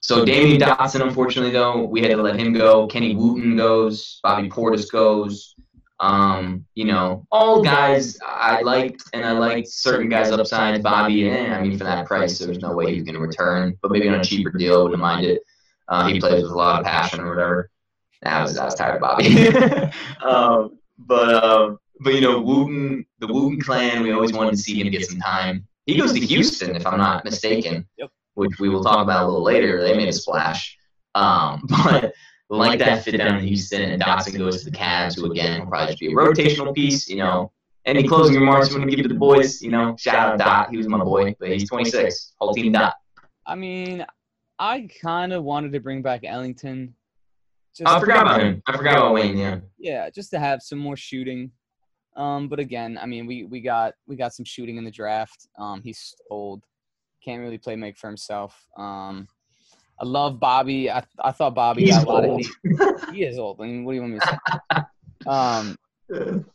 So Damyean Dotson, unfortunately, though, we had to let him go. Kenny Wooten goes. Bobby Portis goes. Um, you know, all guys I liked, and I liked certain guys upside. Bobby, And I mean, for that price, there's no way he's going to return. But maybe on a cheaper deal, wouldn't mind it. Uh, he plays with a lot of passion or whatever. I was, I was tired of Bobby. um, but um, but you know, Wooten, the Wooten clan, we always wanted to see him get some time. He goes to Houston, if I'm not mistaken, Yep. which we will talk about a little later. They made a splash. Um, but like that fit down in Houston, and Dotson goes to the Cavs, who again will probably just be a rotational piece. You know, any closing remarks you want to give to the boys? You know, shout out Dot, he was my boy, but he's 26. Whole team Dot. I mean, I kind of wanted to bring back Ellington. Just I forgot about him. I forgot about Wayne. Yeah. yeah, just to have some more shooting. Um, but again, I mean, we we got we got some shooting in the draft. Um, he's old, can't really play make for himself. Um, I love Bobby. I I thought Bobby He's got a lot old. of hate. He is old. I mean, what do you want me to say? Um,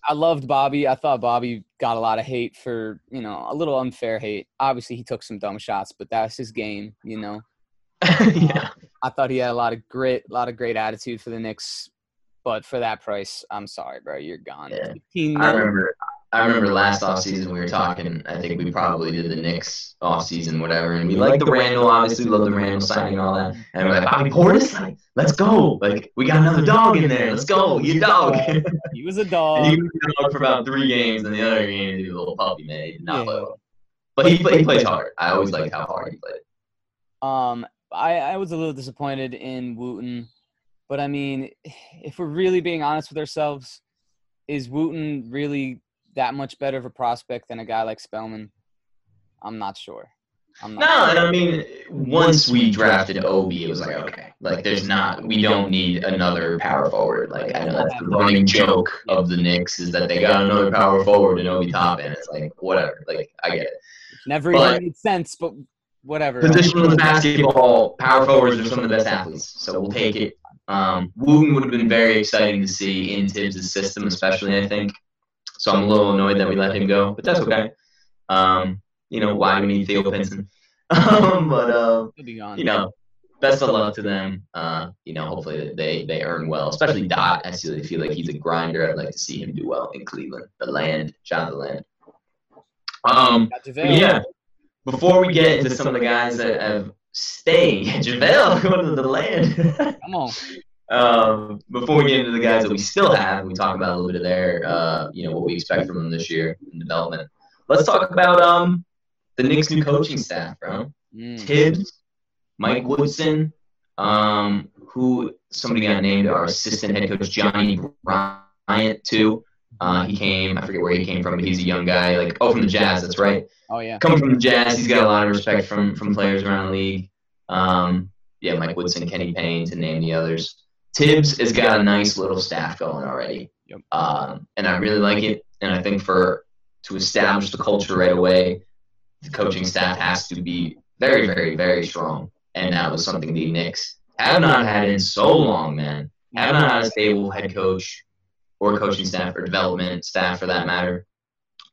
I loved Bobby. I thought Bobby got a lot of hate for you know a little unfair hate. Obviously, he took some dumb shots, but that's his game. You know, yeah. I thought he had a lot of grit, a lot of great attitude for the Knicks. But for that price, I'm sorry, bro. You're gone. Yeah. I remember. I remember last offseason we were talking. I think we probably did the Knicks offseason, whatever, and we liked the Randle. Obviously, we love the Randle signing and all that. And we're like, Bobby Portis, like, let's go. Like, we got another dog in there. Let's go. You dog. He was a dog. he was a dog for about three games, and the other game he was a little puppy man. He did not Yeah. play well. But he, play, he plays hard. I always liked how hard he played. Um, I, I was a little disappointed in Wooten, but I mean, if we're really being honest with ourselves, is Wooten really that much better of a prospect than a guy like Spellman? I'm not sure. I'm No, not. and I mean, once we drafted Obi, it was like, okay, like there's not, we don't need another power forward. Like I know that's the running joke of the Knicks is that they got another power forward and Obi Toppin. It's like whatever. Like I get it. Never but- even made sense, but whatever. Positional basketball, power forwards are some of the best athletes, so we'll take it. Um, Wooten would have been very exciting to see in Thibs' system, especially I think. So I'm a little annoyed that we let him go, but that's okay. Um, you know, why do we need Theo Pinson? um, but uh, He'll be gone. you know, best of luck to them. Uh, you know, hopefully they they earn well, especially Dot. I still feel like he's a grinder. I'd like to see him do well in Cleveland, the land, shout out the land. Um, Got but JaVale. yeah. Before we get into some of the guys that have stayed, JaVale going to the land. Come on. Um, before we get into the guys that we still have, we talk about a little bit of their, uh, you know, what we expect from them this year in development. Let's talk about um the Knicks' new coaching staff, bro. Mm. Thibs, Mike Woodson, um, who somebody got named our assistant head coach Johnnie Bryant too. Uh, he came, I forget where he came from, but he's a young guy. Like, oh, from the Jazz, that's right. Oh yeah. Coming from the Jazz, he's got a lot of respect from from players around the league. Um, yeah, Mike Woodson, Kenny Payne, to name the others. Thibs has got a nice little staff going already, Yep. um, and I really like it. And I think for to establish the culture right away, the coaching staff has to be very, very, very strong. And that was something the Knicks have not had in so long, man. Have not had a stable head coach or coaching staff or development staff for that matter.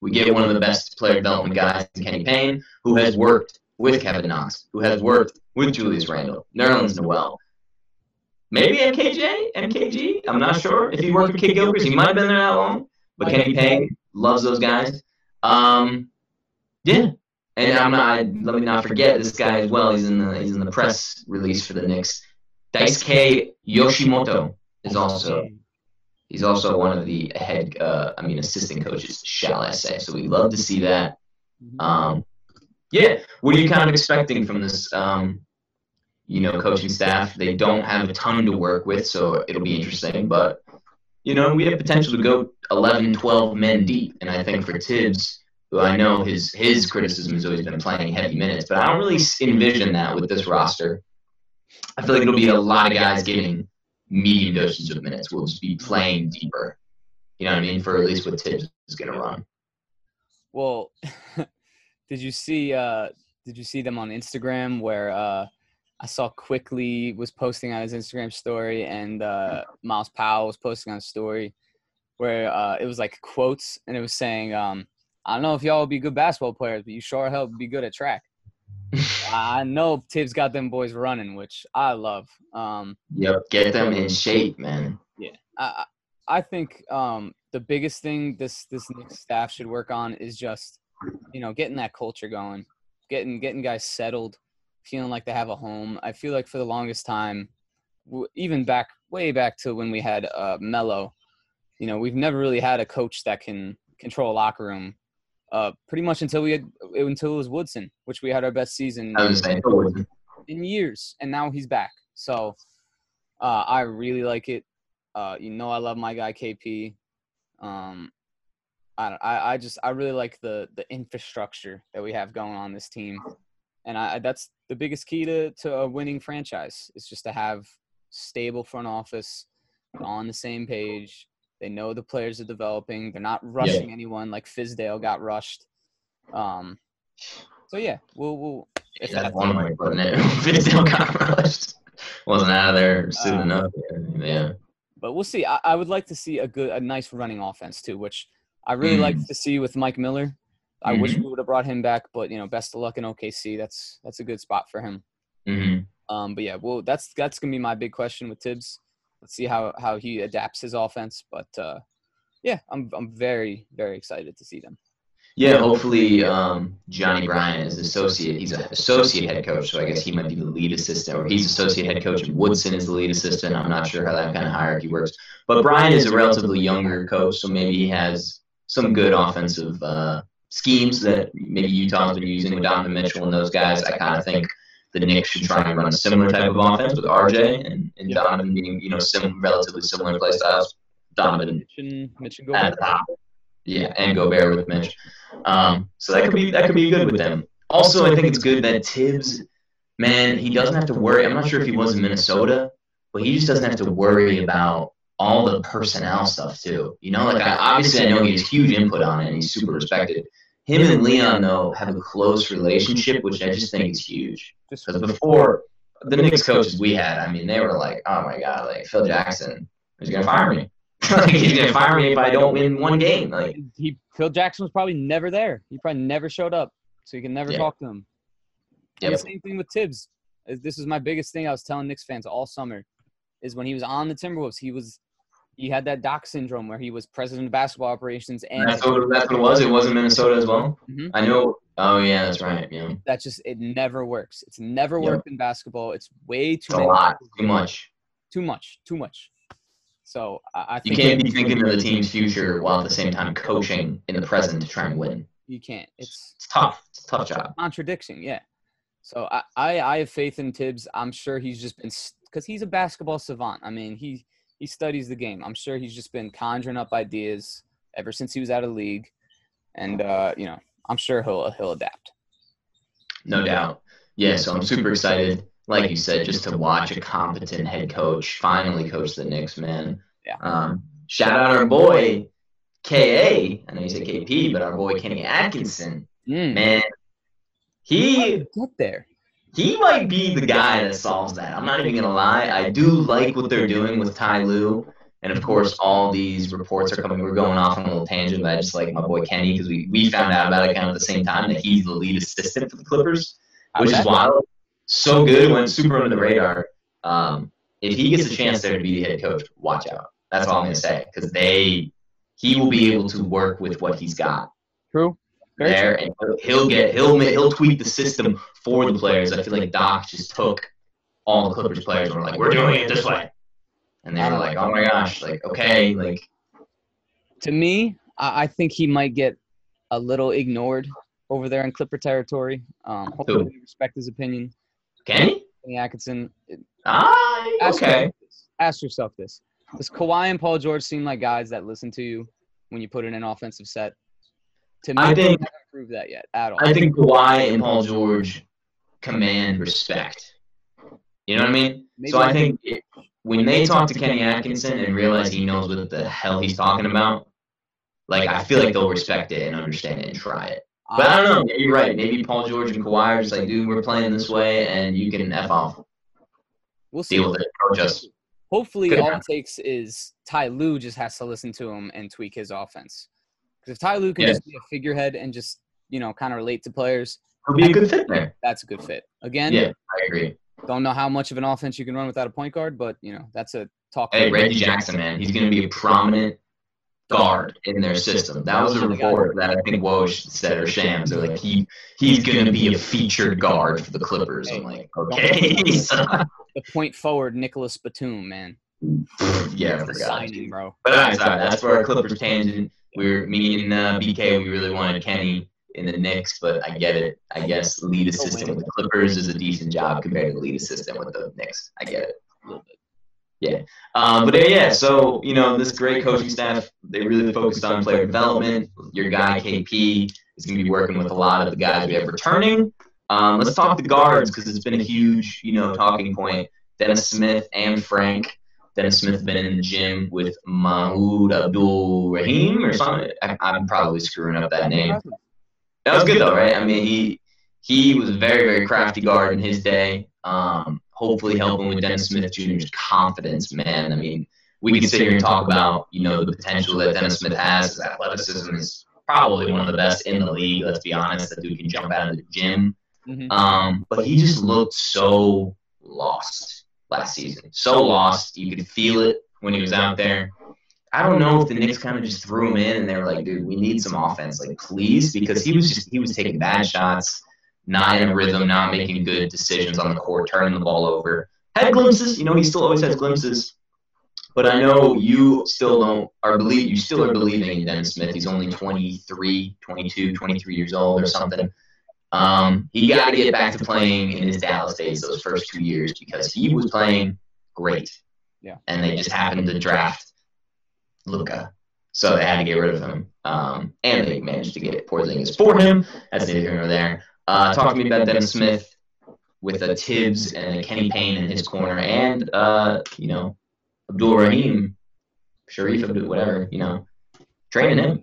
We get one of the best player development guys in Kenny Payne, who has worked with Kevin Knox, who has worked with Julius Randle, Nerlens Noel. Maybe MKJ, MKG. I'm not sure if he worked with Kidd-Gilchrist. He might have been there that long. But Kenny Payne loves those guys. Um, yeah, and I'm not. Let me not forget this guy as well. He's in the he's in the press release for the Knicks. Daisuke Yoshimoto is also he's also one of the head. Uh, I mean, assistant coaches, shall I say? So we love to see that. Mhm. Um, yeah, what are you kind of expecting from this? Um, you know, coaching staff. They don't have a ton to work with, so it'll be interesting. But you know, we have potential to go 11, 12 men deep, and I think for Thibs, who I know his his criticism has always been playing heavy minutes, but I don't really envision that with this roster. I feel like it'll be a lot of guys getting medium doses of minutes. We'll just be playing deeper. You know what I mean? For at least what Thibs is going to run. Well, did you see uh did you see them on Instagram where uh I saw Quickley was posting on his Instagram story, and uh, Myles Powell was posting on a story where uh, it was like quotes, and it was saying, um, "I don't know if y'all will be good basketball players, but you sure help be good at track." I know Thibs got them boys running, which I love. Um, yep, get them in shape, man. Yeah, I I think um, the biggest thing this this staff should work on is just you know getting that culture going, getting getting guys settled, feeling like they have a home. I feel like for the longest time, even back way back to when we had uh, Melo, you know, we've never really had a coach that can control a locker room. Uh, pretty much until we had until it was Woodson, which we had our best season in, in years, and now he's back. So uh, I really like it. Uh, you know, I love my guy KP. Um, I, I I just I really like the the infrastructure that we have going on this team, and I that's the biggest key to to a winning franchise is just to have stable front office on the same page they know the players are developing. They're not rushing yeah. anyone like Fizdale got rushed. Um, so yeah, we'll we'll. If that's one way of putting it. Fizdale got rushed. Wasn't out of there soon um, enough. Yeah. But we'll see. I, I, would like to see a good, a nice running offense too, which I really mm. like to see with Mike Miller. I mm-hmm. wish we would have brought him back, but you know, best of luck in OKC. That's that's a good spot for him. Mm-hmm. Um, but yeah, well, that's that's gonna be my big question with Thibs let's see how how he adapts his offense. But uh, yeah, I'm I'm very very excited to see them. Yeah, hopefully um, Johnny Bryan is associate. He's an associate head coach, so I guess he might be the lead assistant, or he's associate head coach, and Woodson is the lead assistant. I'm not sure how that kind of hierarchy works, but Bryan is a relatively younger coach, so maybe he has some good offensive uh, schemes that maybe Utah's been using with Donovan Mitchell and those guys. I kind of think the Knicks should try and run a similar type of offense with RJ and, and Donovan being, you know, sim, relatively similar play styles. Donovan Mitch and, Mitch and at the top. Yeah, and Gobert with Mitch. Um, so that could be that could be good with them. Also, I think it's good that Thibs, man, he doesn't have to worry. I'm not sure if he was in Minnesota, but he just doesn't have to worry about all the personnel stuff too. You know, like I, obviously I know he has huge input on it and he's super respected him and Leon though have a close relationship, which I just think is huge. Because before the Knicks coaches we had, I mean, they were like, "Oh my god, like Phil Jackson is gonna fire me. like, he's gonna fire me if I don't win one game." Like he, Phil Jackson was probably never there. He probably never showed up, so you can never yeah. talk to him. Same thing with Thibs. This is my biggest thing. I was telling Knicks fans all summer, is when he was on the Timberwolves, he was he had that doc syndrome where he was president of basketball operations and that's what, that's what it was. It was in Minnesota as well. Mm-hmm. I know. Oh yeah, that's right. Yeah. That just it never works. It's never yep. worked in basketball. It's way too it's a lot, too much, too much, too much. So I, I you can't be thinking of the team's future while at the same time coaching in the present to try and win. You can't. It's it's tough. It's a tough job. Contradiction, yeah. So I, I I have faith in Thibs. I'm sure he's just been because he's a basketball savant. I mean he he studies the game. I'm sure he's just been conjuring up ideas ever since he was out of league, and uh, you know, I'm sure he'll he'll adapt. No doubt. Yeah, so I'm super excited. Like you said, just to watch a competent head coach finally coach the Knicks, man. Yeah. Um, shout out our boy Ka. I know you said KP, but our boy Kenny Atkinson, mm. man. He get there he might be the guy that solves that. I'm not even gonna lie. I do like what they're doing with Ty Lue, and of course, all these reports are coming. We're going off on a little tangent, but I just like my boy Kenny because we we found out about it kind of at the same time that he's the lead assistant for the Clippers, which is wild. So good, went super under the radar. Um, if he gets a chance there to be the head coach, watch out. That's all I'm gonna say because they he will be able to work with what he's got. True there, and he'll get he'll he'll tweak the system for the players. I feel like Doc just took all the Clippers players and were like, "We're doing it this way," and they were like, "Oh my gosh!" Like, okay, like. To me, I think he might get a little ignored over there in Clipper territory. Um, hopefully, we respect his opinion. Kenny? Kenny Atkinson. Ah, okay. Ask yourself, ask yourself this: Does Kawhi and Paul George seem like guys that listen to you when you put in an offensive set? To me, I think haven't proved that yet at all. I think Kawhi and Paul George command respect. You know what I mean? Maybe so I think it, when they talk to Kenny Atkinson and realize he knows what the hell he's talking about, like I feel like they'll respect it and understand it and try it. But I don't know. Maybe you're right. Maybe Paul George and Kawhi are just like, dude, we're playing this way, and you can f off. We'll see. Deal with it. Coach us. Hopefully, all it takes is Ty Lue just has to listen to him and tweak his offense. Because if Ty Lue can Yeah. just be a figurehead and just you know kind of relate to players, He'll be a good fit there. that's a good fit. Again, Yeah, I agree. don't know how much of an offense you can run without a point guard, but you know that's a talk. Hey, Reggie Jackson, man, he's going to be a prominent guard in their system. That was a report that I think Woj said or Shams. They're like he he's going to be a featured guard for the Clippers. I'm like, okay, the point forward Nicolas Batum, man. yeah, I forgot. signing, bro. But all right, sorry, that's for our Clippers tangent. We're me and uh, BK. We really wanted Kenny in the Knicks, but I get it. I guess lead assistant with the Clippers is a decent job compared to lead assistant with the Knicks. I get it. A little bit. Yeah. Um, but uh, yeah, so you know this great coaching staff, they really focused on player development. Your guy KP is going to be working with a lot of the guys we have returning. Um, let's talk the guards because it's been a huge, you know, talking point. Dennis Smith and Frank. Dennis Smith been in the gym with Mahmoud Abdul Rahim or something. I, I'm probably screwing up that name. That was good though, right? I mean, he he was a very very crafty guard in his day. Um, hopefully helping with Dennis Smith Jr.'s confidence, man. I mean, we can sit here and talk about you know the potential that Dennis Smith has. His athleticism is probably one of the best in the league. Let's be honest, that dude can jump out of the gym. Mhm. Um, but he just looked so lost last season. So lost. You could feel it when he was out there. I don't know if the Knicks kind of just threw him in and they were like, dude, we need some offense, like please, because he was just he was taking bad shots, not in a rhythm, not making good decisions on the court, turning the ball over. Had glimpses, you know, he still always has glimpses. But I know you still don't are believe you still are believing in Dennis Smith. He's only 23, 22, 23 years old or something. Um, he got to get back to playing in his Dallas days those first two years because he was playing great. Yeah. And they just happened to draft Luka. So they had to get rid of him. Um, and they managed to get Porzingis for him. That's neither here nor there. Uh, talk to me about Dennis Smith with a Thibs and a Kenny Payne in his corner and, uh, you know, Abdul Rahim, Sharif Abdul, whatever, you know, training him.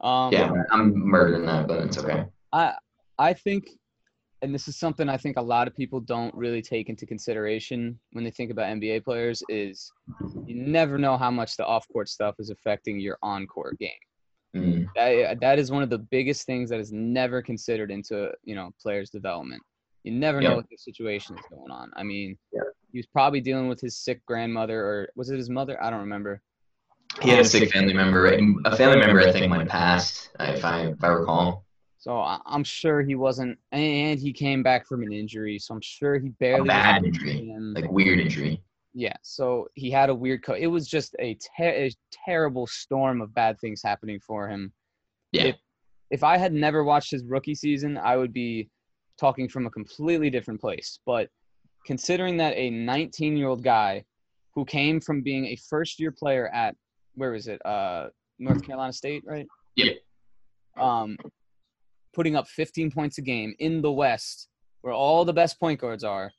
Um, Yeah, I'm murdering that, but it's okay. I I think, and this is something I think a lot of people don't really take into consideration when they think about NBA players is you never know how much the off-court stuff is affecting your on-court game. Mm. That, that is one of the biggest things that is never considered into you know players' development. You never Yeah. know what their situation is going on. I mean, Yeah. he was probably dealing with his sick grandmother, or was it his mother? I don't remember. He had a sick family member. right? A family member, I think, went past, if I if I recall. So I- I'm sure he wasn't, and he came back from an injury, so I'm sure he A barely. bad injury, him. like weird injury. Yeah, so he had a weird co It was just a, ter- a terrible storm of bad things happening for him. Yeah. If, if I had never watched his rookie season, I would be talking from a completely different place. But considering that a 19 year old guy who came from being a first year player at, where was it? Uh, North Carolina State, right? Yeah. Um, putting up 15 points a game in the West, where all the best point guards are,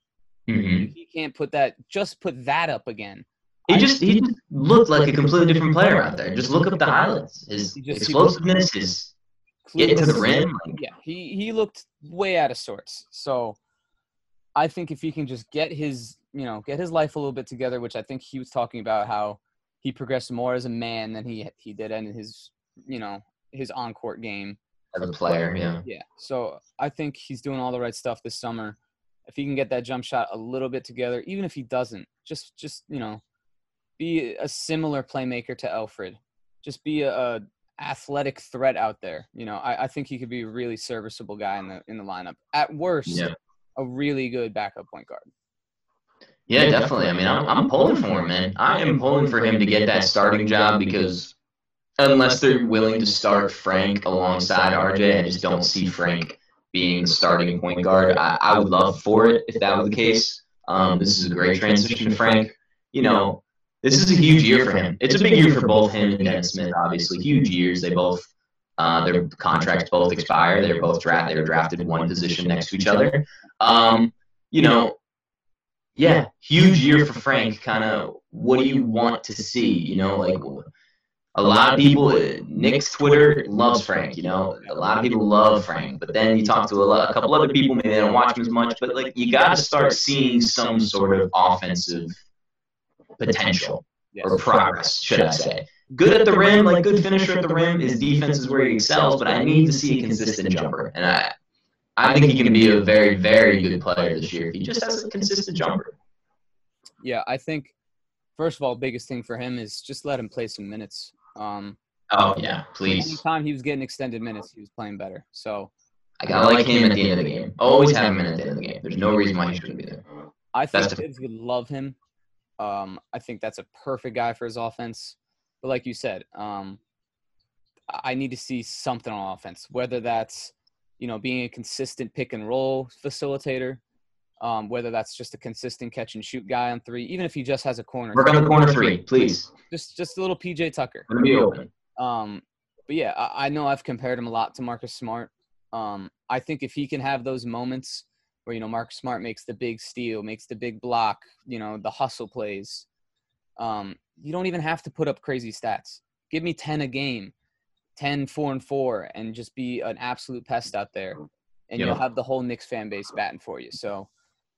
hmm he can't put that, just put that up again. He just he just looked like a completely different player out there. Just look up the highlights. His just- explosiveness, his getting to the rim. Like, Yeah, he he looked way out of sorts. So I think if he can just get his, you know, get his life a little bit together, which I think he was talking about how he progressed more as a man than he he did in his, you know, his on-court game. As a player, yeah. Yeah. So I think he's doing all the right stuff this summer. If he can get that jump shot a little bit together, even if he doesn't, just just you know, be a similar playmaker to Elfrid. Just be a, a athletic threat out there. You know, I, I think he could be a really serviceable guy in the in the lineup. At worst, Yeah. a really good backup point guard. Yeah, definitely. I mean, I'm, I'm pulling for him, man. I am pulling for him to get that starting job because unless they're willing to start Frank alongside RJ, I just don't see Frank being the starting point guard. I, I would love for it if that was the case. Um, this is a great transition to Frank. You know, this is a huge year for him. It's a big year for both him and Dennis Smith, obviously. Huge years. They both, uh, their contracts both expire. They're both drafted. They're drafted one position next to each other. Um, you know, yeah, huge year for Frank. Kind of, what do you want to see? You know, like a lot of people, Nick's Twitter loves Frank. You know, a lot of people love Frank. But then you talk to a, lot, a couple other people, maybe they don't watch him as much. But like, you got to start seeing some sort of offensive potential Yes. or progress, should I say? Good at the rim, like good finisher at the rim. His defense is where he excels. But I need to see a consistent jumper, and I, I think he can be a very, very good player this year if he just has a consistent jumper. Yeah, I think first of all, biggest thing for him is just let him play some minutes. Um, Oh yeah, please. anytime he was getting extended minutes, he was playing better. So I gotta like him at the end of the game. Always have him at the end of the game. There's no reason why he shouldn't be there. I think That's kids would love him. Um, I think that's a perfect guy for his offense. But like you said, um, I I need to see something on offense, whether that's you know being a consistent pick and roll facilitator, um, whether that's just a consistent catch and shoot guy on three, even if he just has a corner, Work on the corner three, please. just just a little PJ Tucker. Let me open. Um, but yeah, I, I know I've compared him a lot to Marcus Smart. Um, I think if he can have those moments where you know Marcus Smart makes the big steal, makes the big block, you know the hustle plays, um, you don't even have to put up crazy stats. Give me ten a game, 10, 4 and four, and just be an absolute pest out there, and you'll have the whole Knicks fan base batting for you. So,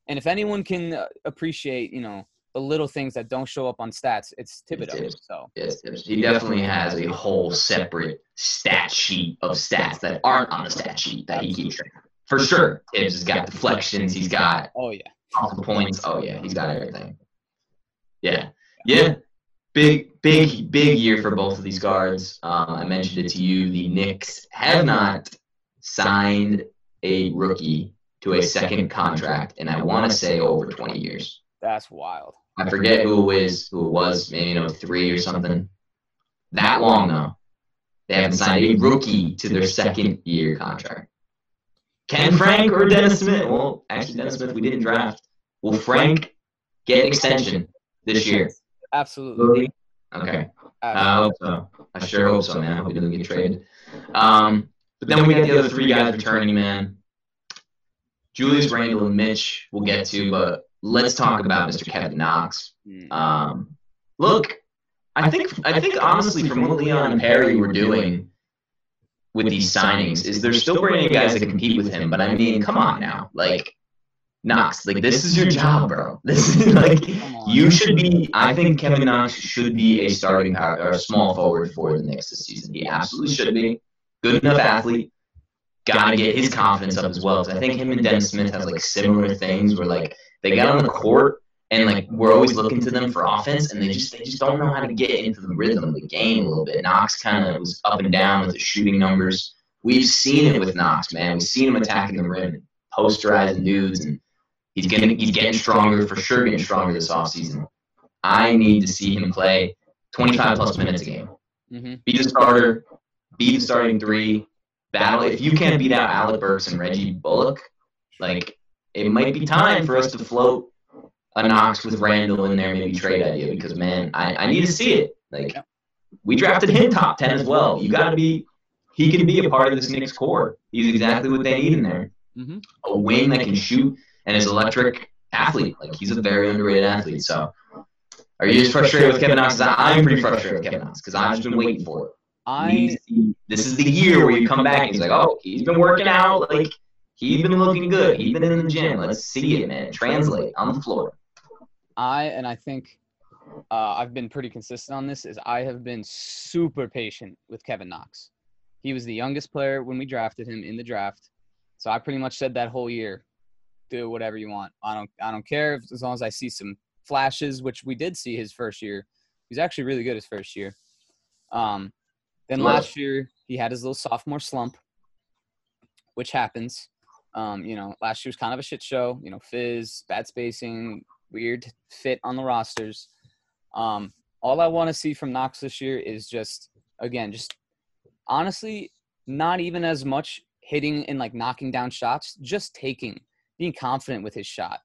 and if anyone can uh, appreciate, you know, the little things that don't show up on stats, it's Thibodeau. Thibs. So. Yes. he definitely has a whole separate stat sheet of stats that aren't on the stat sheet that he keeps track. For sure. Thibs has got deflections, he's got Oh yeah. points. Oh yeah, he's got everything. Yeah. Yeah. Big, big, big year for both of these guards. Um, I mentioned it to you. The Knicks have not signed a rookie to a second contract, and I want to say over 20 years. That's wild. I forget who it was, who it was, maybe you know three or something. That long though, they haven't signed a rookie to their second year contract. Can Frank or Dennis Smith? Well, actually, Dennis Smith we didn't draft. Will Frank get an extension this year? Absolutely. Okay, I Absolutely. hope so. I sure hope so, man. I hope he doesn't get traded. Um, but then we got the other three guys returning, man. Julius Randle and Mitch we'll get to, but let's talk about Mr. Kevin Knox. Mm. Um, look, I think I think honestly, from what Leon and Perry were doing with these signings, is they're still bringing guys that can compete with him. But I mean, come on now, like Knox, like this is your job, bro. This is like you should be. I think Kevin Knox should be a starting power or a small forward for the Knicks this season. He absolutely should be. Good enough athlete. Got to get his confidence up as well. I think him and Dennis Smith have like similar things where like they get on the court and like we're always looking to them for offense, and they just they just don't know how to get into the rhythm of the game a little bit. Knox kind of was up and down with the shooting numbers. We've seen it with Knox, man. We've seen him attacking the rim, and posterizing dudes, and he's getting he's getting stronger for sure, getting stronger this offseason. I need to see him play 25 plus minutes a game. hmm Be the starter, be the starting three, battle. If you can't beat out Alec Burks and Reggie Bullock, like it might be time for us to float a Knox with Randle in there, maybe trade idea because man, I, I need to see it. Like we drafted him top ten as well. You gotta be he can be a part of this Knicks core. He's exactly what they need in there. hmm A wing that can shoot and is electric athlete. Like he's a very underrated athlete. So are you as frustrated with Kevin Knox I- I'm pretty frustrated with Kevin Knox because I've just been waiting for it. I see- This is the year where you come back and he's like, oh, he's been working out. Like he's been looking good. He's been in the gym. Let's see it, man. Translate on the floor. I and I think uh, I've been pretty consistent on this. Is I have been super patient with Kevin Knox. He was the youngest player when we drafted him in the draft, so I pretty much said that whole year, do whatever you want. I don't I don't care if, as long as I see some flashes, which we did see his first year. He's actually really good his first year. Um, then Slow. last year he had his little sophomore slump, which happens. Um, you know, last year was kind of a shit show. You know, fizz, bad spacing, weird fit on the rosters. Um, all I want to see from Knox this year is just, again, just honestly, not even as much hitting and like knocking down shots, just taking, being confident with his shot.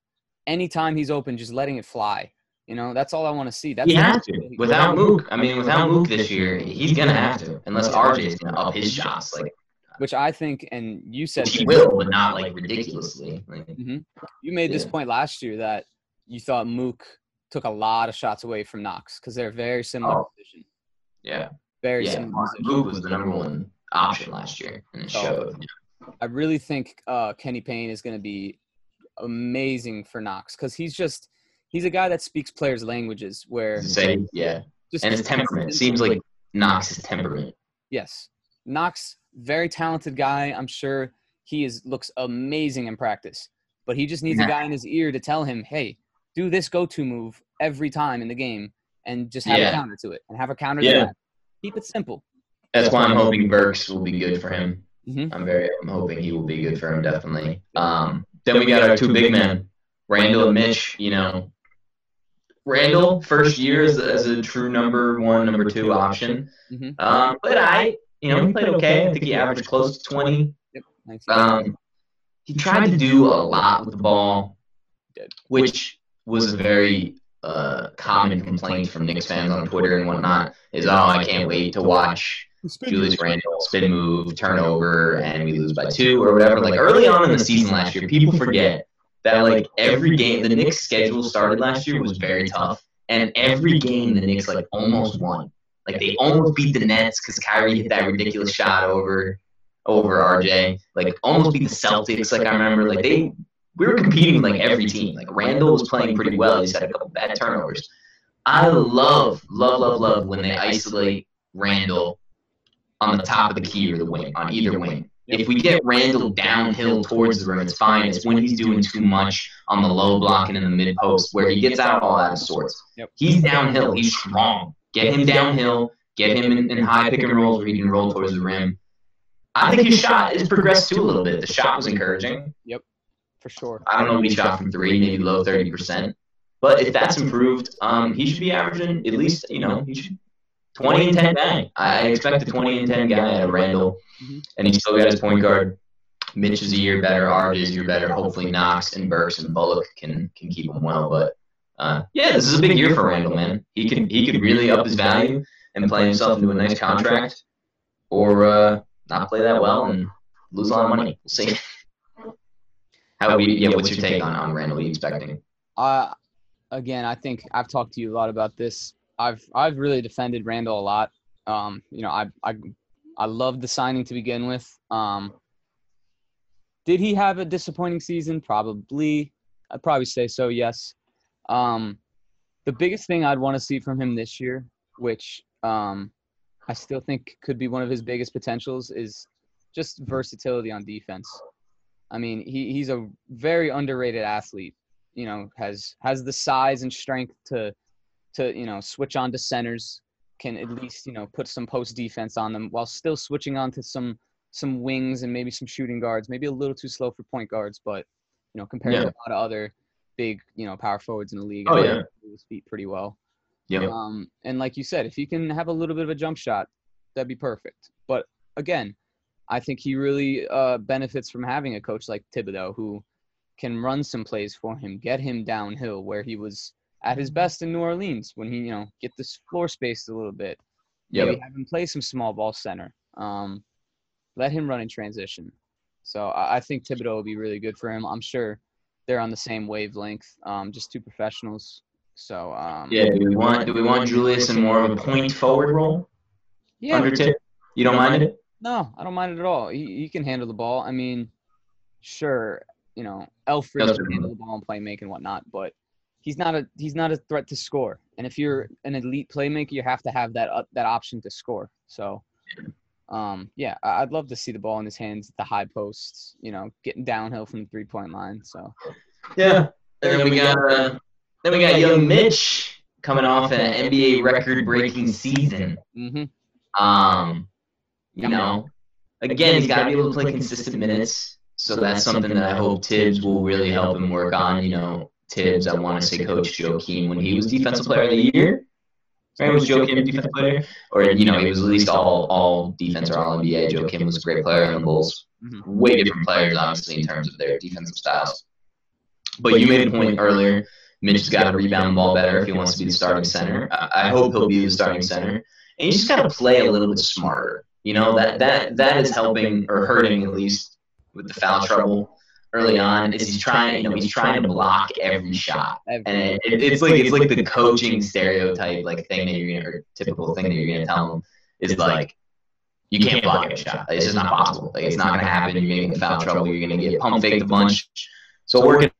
Anytime he's open, just letting it fly. You know, that's all I want to see. That's He has to. Without Mook, I mean, without Mook this year, he's gonna have to, unless RJ's gonna up his shots. Like which I think, and you said he will, but not like ridiculously. Like, Mhm. You made this point last year that you thought Mook took a lot of shots away from Knox because they're very similar Oh. position. yeah. Very yeah, similar Martin position. Luke was the number one option last year, and it Oh. showed. I really think uh, Kenny Payne is going to be amazing for Knox because he's just he's a guy that speaks players' languages. Where Say, yeah, just and his temperament seems like Knox's temperament. yes, Knox, very talented guy. I'm sure he is looks amazing in practice, but he just needs a guy in his ear to tell him, "Hey, do this go-to move every time in the game, and just have Yeah. a counter to it, and have a counter to Yeah. that. Keep it simple." That's why I'm hoping Burks will be good for him. Mhm. I'm very, I'm hoping he will be good for him definitely. Um, then we got our two big men, Randle and Mitch. You know, Randle first year as, as a true number one, number two option. Mhm. Um, but I, you know, he played okay. I think he averaged close to 20. Nice. Um, he tried to do a lot with the ball, which was a very uh, common complaint from Knicks fans on Twitter and whatnot. Is oh, I can't wait to watch Julius Randle spin move, turnover, and we lose by two or whatever. Like early on in the season last year, people forget that like every game, the Knicks' schedule started last year was very tough, and every game the Knicks like almost won. Like they almost beat the Nets because Kyrie hit that ridiculous shot over over RJ. Like almost beat the Celtics. Like I remember, like they we were competing with like every team. Like Randle was playing pretty well. He's had a couple bad turnovers. I love, love, love, love when they isolate Randle on the top of the key or the wing, on either wing. If we get Randle downhill towards the rim, it's fine. It's when he's doing too much on the low block and in the mid post where he gets out all out of sorts. Yep. He's downhill. He's strong. Get him downhill. Get him in, in high pick and rolls where he can roll towards the rim. I think his shot has progressed too a little bit. The shot was encouraging. Yep, for sure. I don't know what he shot from three, maybe low thirty percent. But if that's improved, um, he should be averaging at least, you know, he should twenty and ten guy. I expect a twenty and ten guy out of Randle, Mhm. and he's still got his point guard. Mitch is a year better. RJ is a year better. Hopefully Knox and Burks and Bullock can can keep him well. But uh, yeah, this is a big year for Randle, man. He could he could really up his value and play himself into a nice contract, or uh, not play that well and lose a lot of money. We'll see. How we, yeah, what's your take on, on Randle? What are you expecting? Uh, again, I think I've talked to you a lot about this. I've I've really defended Randle a lot. Um, you know, I I I love the signing to begin with. Um, did he have a disappointing season? Probably. I'd probably say so. Yes. Um, the biggest thing I'd want to see from him this year, which um, I still think could be one of his biggest potentials, is just versatility on defense. I mean, he, he's a very underrated athlete you know has has the size and strength to to you know switch on to centers can at least you know put some post defense on them while still switching on to some some wings and maybe some shooting guards maybe a little too slow for point guards but you know compared to a lot of other big you know power forwards in the league Oh, yeah. his feet pretty well Yeah. um and like you said if he can have a little bit of a jump shot that'd be perfect but again I think he really uh, benefits from having a coach like Thibodeau who can run some plays for him, get him downhill where he was at his best in New Orleans when he, you know, get this floor space a little bit. Maybe have him play some small ball center. Um, let him run in transition. So I, I think Thibodeau will be really good for him. I'm sure they're on the same wavelength, um, just two professionals. So um, Yeah, do we want do we want Julius in more of a point forward role yeah, under tip? You don't mind it? No, I don't mind it at all. He, he can handle the ball. I mean, sure, you know, Elfrid can handle the ball and playmaking and whatnot, but he's not a he's not a threat to score. And if you're an elite playmaker, you have to have that uh, that option to score. So, um, yeah, I- I'd love to see the ball in his hands at the high posts. You know, getting downhill from the three point line. So, Yeah. And then we got uh, then we got young Mitch coming off an NBA record breaking season. hmm Um, you know, again, he's got to be able to play consistent minutes. So that's something that I hope Thibs will really help him work on. You know, Thibs, I want to say Coach Joe Joakim when he was Defensive Player of the Year. Right, was Joakim Defensive Player? Or, you know, he was at least all all defense or all NBA. Joakim was a great player on the Bulls. Mhm. Way different players, obviously, in terms of their defensive styles. But you made a point earlier. Mitch has got to rebound the ball better if he wants to be the starting center. I, I hope he'll be the starting center. And you just got to play a little bit smarter. You know that that that is helping or hurting at least with the foul trouble early on. Is he's trying, you know, he's trying to block every shot, and it, it, it's like it's like the coaching stereotype, like thing that you're gonna or typical thing that you're gonna tell him. is like you can't block every shot. It's just not possible. Like it's not gonna happen. You're gonna get foul trouble. You're gonna get pump faked a bunch. So working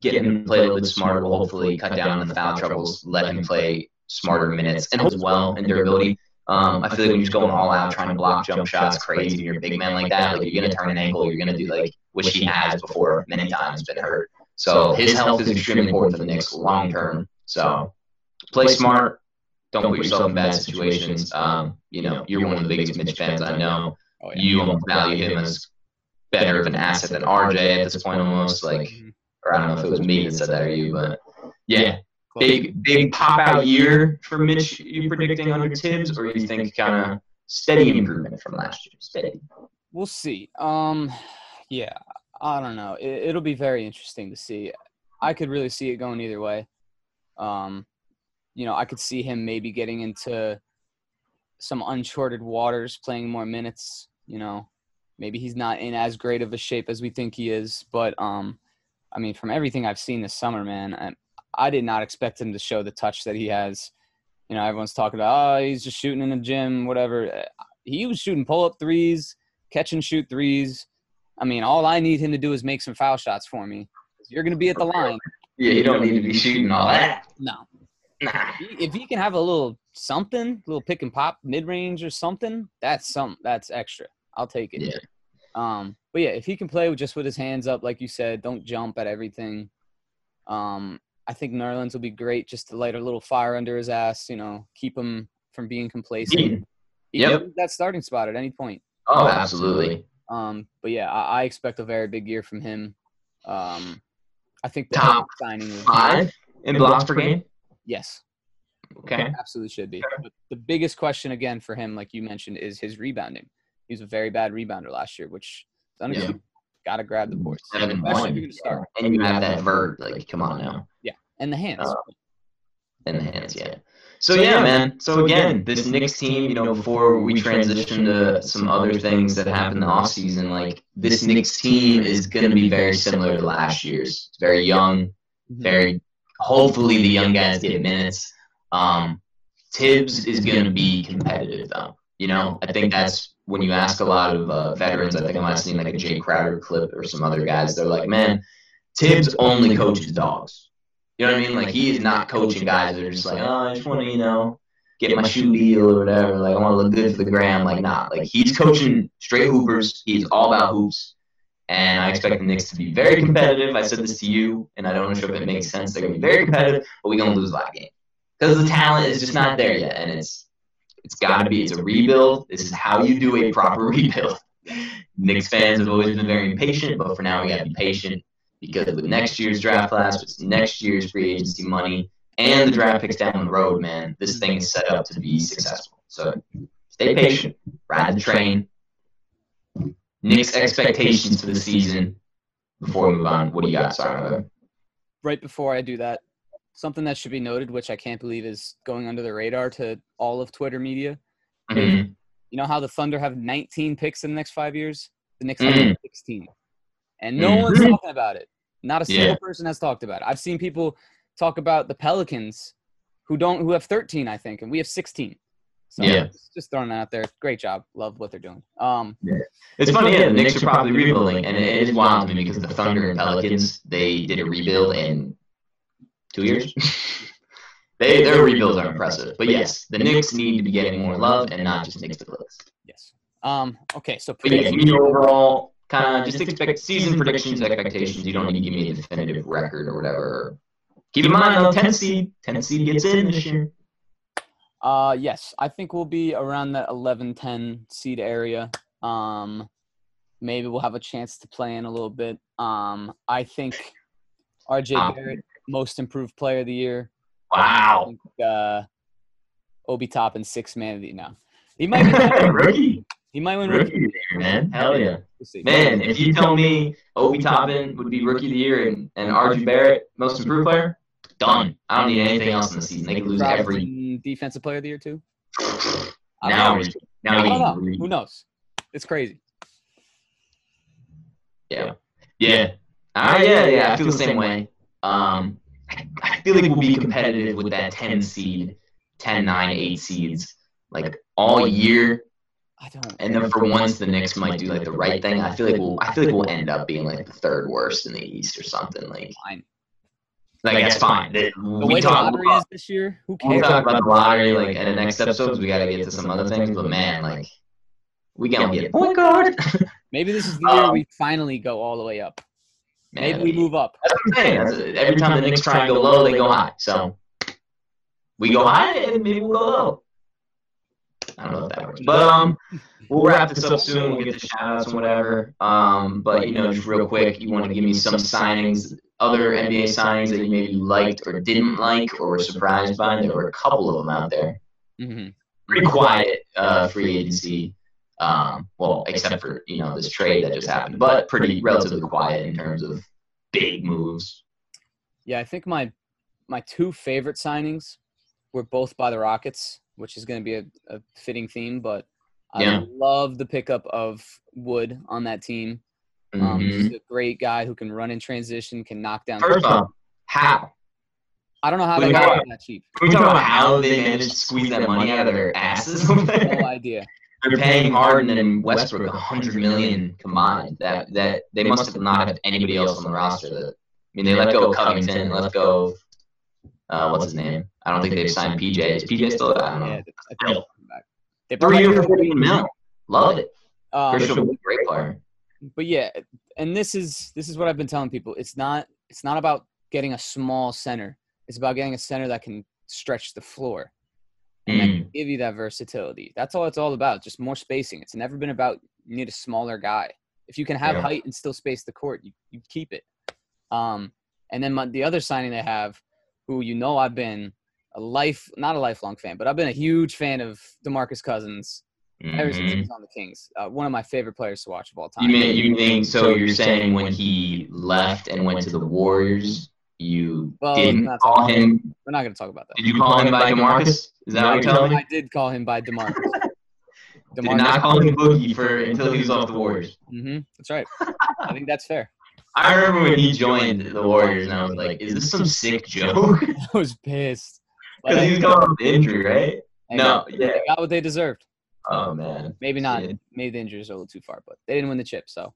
get him to play a little bit smarter will hopefully cut down on the foul troubles, let him play smarter minutes and as well and durability. Um, I feel like when you're just going all out trying to block jump shots crazy and you're a big man like that, like you're gonna turn an ankle, you're gonna do like which he has before many times been hurt. So his health is extremely important for the Knicks long term. So play smart, don't put yourself in bad situations. Um, you know, you're one of the biggest Mitch fans I know. Oh, yeah. You almost value him as better of an asset than RJ at this point almost. Like or I don't know if it was me that said that or you, but yeah, big big pop out year for Mitch. You predicting under Thibs, or you think kind of steady improvement from last year? Steady. We'll see. Um, yeah, I don't know. It, it'll be very interesting to see. I could really see it going either way. Um, you know, I could see him maybe getting into some uncharted waters, playing more minutes. You know, maybe he's not in as great of a shape as we think he is. But um, I mean, from everything I've seen this summer, man, I, I did not expect him to show the touch that he has. You know, everyone's talking about, oh, he's just shooting in the gym, whatever. He was shooting pull up threes, catch and shoot threes. I mean, all I need him to do is make some foul shots for me. You're going to be at the line. Yeah, you don't need to be shooting all that. No. Nah. If he can have a little something, a little pick and pop mid range or something, that's some that's extra. I'll take it. Yeah. Um, but yeah, if he can play with just with his hands up, like you said, don't jump at everything. Um, I think Nerlens will be great just to light a little fire under his ass, you know, keep him from being complacent. Yeah. Yep. that starting spot at any point. Oh, absolutely. Um, but yeah, I, I expect a very big year from him. Um, I think the Top signing is Five in blocks per game. yes, Okay. absolutely should be. But the biggest question again for him, like you mentioned, is his rebounding. He was a very bad rebounder last year, which is unacceptable. Got to grab the boards, Seven especially one. you're gonna start. And you have that vert. Like, come on now. Yeah, and the hands. Uh, in the hands, yeah. So yeah, man. So again, this Knicks team, you know, before we transition to some other things that happened in the offseason, like this Knicks team is going to be very similar to last year's. It's very young, Mhm. very. Hopefully, the young guys get minutes. Um, Thibs is going to be competitive, though. You know, I think that's when you ask a lot of uh, veterans. I think I might have seen like a Jae Crowder clip or some other guys. They're like, man, Thibs only coaches dogs. You know what I mean? Like he is not coaching guys that are just like, oh, I just want to, you know, get my shoe deal or whatever. Like I want to look good for the gram. Like not. Like he's coaching straight hoopers. He's all about hoops. And I expect the Knicks to be very competitive. I said this to you, and I don't know if it makes sense. They're gonna be very competitive, but we're gonna lose a lot of games because the talent is just not there yet, and it's it's got to be. It's a rebuild. This is how you do a proper rebuild. Knicks fans have always been very impatient, but for now we gotta be patient because with next year's draft class, with next year's free agency money, and the draft picks down the road, man, this thing is set up to be successful. So stay patient, ride the train. Knicks expectations for the season before we move on. What do you got, Sarah? right before I do that, something that should be noted, which I can't believe is going under the radar to all of Twitter media. Mhm. You know how the Thunder have 19 picks in the next five years? The Knicks Mhm. have 16. And no Mhm. one's talking about it. Not a single Yeah. person has talked about it. I've seen people talk about the Pelicans who don't who have 13, I think, and we have 16. So Yeah. just- throwing that out there. Great job. Love what they're doing. Um It's funny, yeah, the Knicks are probably rebuilding, and it is wild to me because the Thunder and Pelicans, they did a rebuild in two years. they Their rebuilds are impressive. But yes, the Knicks need to be getting more love and not just Knicks to clicks. yes. Um okay, so But yeah, prediction- give me your overall kind of just expect season predictions, expectations. You don't need to give me a definitive record or whatever. Keep in mind though, 10 seed, 10 seed gets in this year. Uh, yes, I think we'll be around that 11 10 seed area. Um, maybe we'll have a chance to play in a little bit. Um, I think RJ Barrett, most improved player of the year. I Wow, think, uh, Obi Toppin, six man of the no. He might be, rookie, he might win rookie. rookie of the year, man. Hell yeah. We'll. Man, if you tell me Obi Toppin would be rookie of the year and, and RJ Barrett most improved player, done. I don't need anything else in the season. They could lose every. Defensive player of the year too. Now, we- now I we know. Who knows? It's crazy. Yeah. Yeah. Uh, yeah, yeah. I feel the same way. Um, I, I feel like we'll be competitive with that 10 seed, 10, 9, 8 seeds, like all year. I don't. And then for once, the Knicks might do like the right thing. I feel like we'll, I feel like we'll end up being like the third worst in the East or something. Like, Fine. like that's fine. The, The we way the talk lottery about, is this year, who cares? we'll talk about the lottery like in the next episodes. We got to get to some other things, but man, like we gonna get a point guard. Maybe this is the year Um, we finally go all the way up. Man, Maybe we move up. That's what I'm saying. That's, every time the Knicks try and go low, they go high. So we go high, and maybe we'll go low. I don't know if that works, but um, we'll wrap this up soon. We'll get the shout outs and whatever. Um, but you know, just real quick, you want to give me some signings, other NBA signings that you maybe liked or didn't like or were surprised by. There were a couple of them out there. Mm-hmm. Pretty quiet uh, free agency. Um, well, except for you know this trade that just happened, but pretty relatively quiet in terms of big moves. Yeah, I think my my two favorite signings were both by the Rockets, which is going to be a, a fitting theme. But I Yeah. love the pickup of Wood on that team. Um, Mhm. He's a great guy who can run in transition, can knock down. First off, how? I don't know how we they got that cheap. Can we talk about how they managed to squeeze that money out of their asses? No idea. They're paying Harden and Westbrook a hundred million combined. That that they must have not had anybody else on the roster. That I mean, they let go of Covington, let go of uh, what's his name? I don't think they've signed PJ. Is PJ still? I don't know. Yeah, I they'll come back. They Three probably- years, forty mil. Love it. um, Christian Wood, great player. but yeah, and this is this is what I've been telling people. It's not it's not about getting a small center. It's about getting a center that can stretch the floor and Mm. give you that versatility. That's all it's all about. Just more spacing. It's never been about you need a smaller guy. If you can have Yeah. height and still space the court, you, you keep it. Um, and then my, the other signing they have, who you know I've been a life not a lifelong fan, but I've been a huge fan of DeMarcus Cousins ever since he Mhm. was on the Kings. Uh, one of my favorite players to watch of all time. You mean you mean so you're saying when he left and went to the Warriors, you Well, didn't call all- him? We're not going to talk about that. Did you call him by DeMarcus? Is that what you're telling me? I did call him by DeMarcus. Did not call him Boogie for until he was off the Warriors. hmm That's right. I think that's fair. I remember when he joined the Warriors, and I was like, "Is this some sick joke?" I was pissed. But Because I- he's coming off the injury, right? they No, got- yeah. They got what they deserved. Oh man, Maybe not. Yeah. Maybe the injuries are a little too far, but they didn't win the chip, so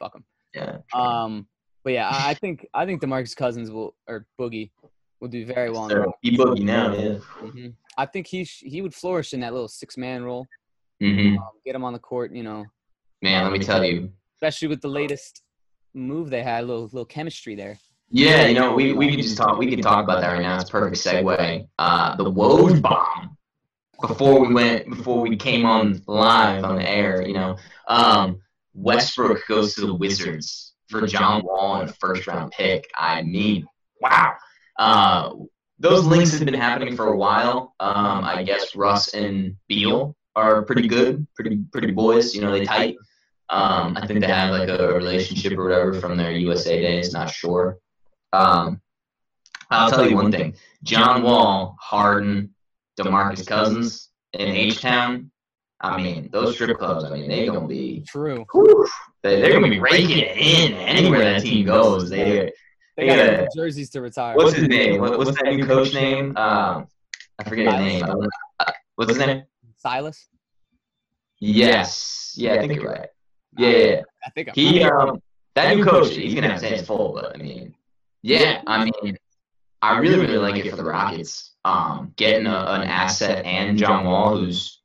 fuck them. yeah. Um, but yeah, I think I think DeMarcus Cousins will or Boogie will do very well. So, he boogie now, yeah. hmm I think he sh- he would flourish in that little six man role. hmm Um, get him on the court, you know, Man, let me tell you. especially with the latest move they had, a little little chemistry there. Yeah, you know, we, we could just talk. We can talk about that right now. It's a perfect segue. Uh, the Woj bomb. Before we went, before we came on live on the air, you know, um, Westbrook goes to the Wizards for John Wall and a first round pick. I mean, wow. Uh, those links have been happening for a while. Um, I guess Russ and Beal are pretty good, pretty pretty boys. You know, they tight. Um, I think they have like a relationship or whatever from their USA days. Not sure. Um, I'll tell you one thing: John Wall, Harden, DeMarcus Cousins in H Town. I mean, those strip clubs. I mean, they're gonna be. True. whew, they- They're gonna be raking it in anywhere that team goes. They. They got Yeah. jerseys to retire. What's his name? What, what's that new coach name? Um, I forget his name. Uh, What's his name? Silas? Yes. Yeah, I think you're right. Yeah, yeah, yeah. I think I'm He um that new coach, he's gonna have his hands full, but I mean, yeah, I mean, I really really like it for the Rockets. Um, getting a, an asset and John Wall, who's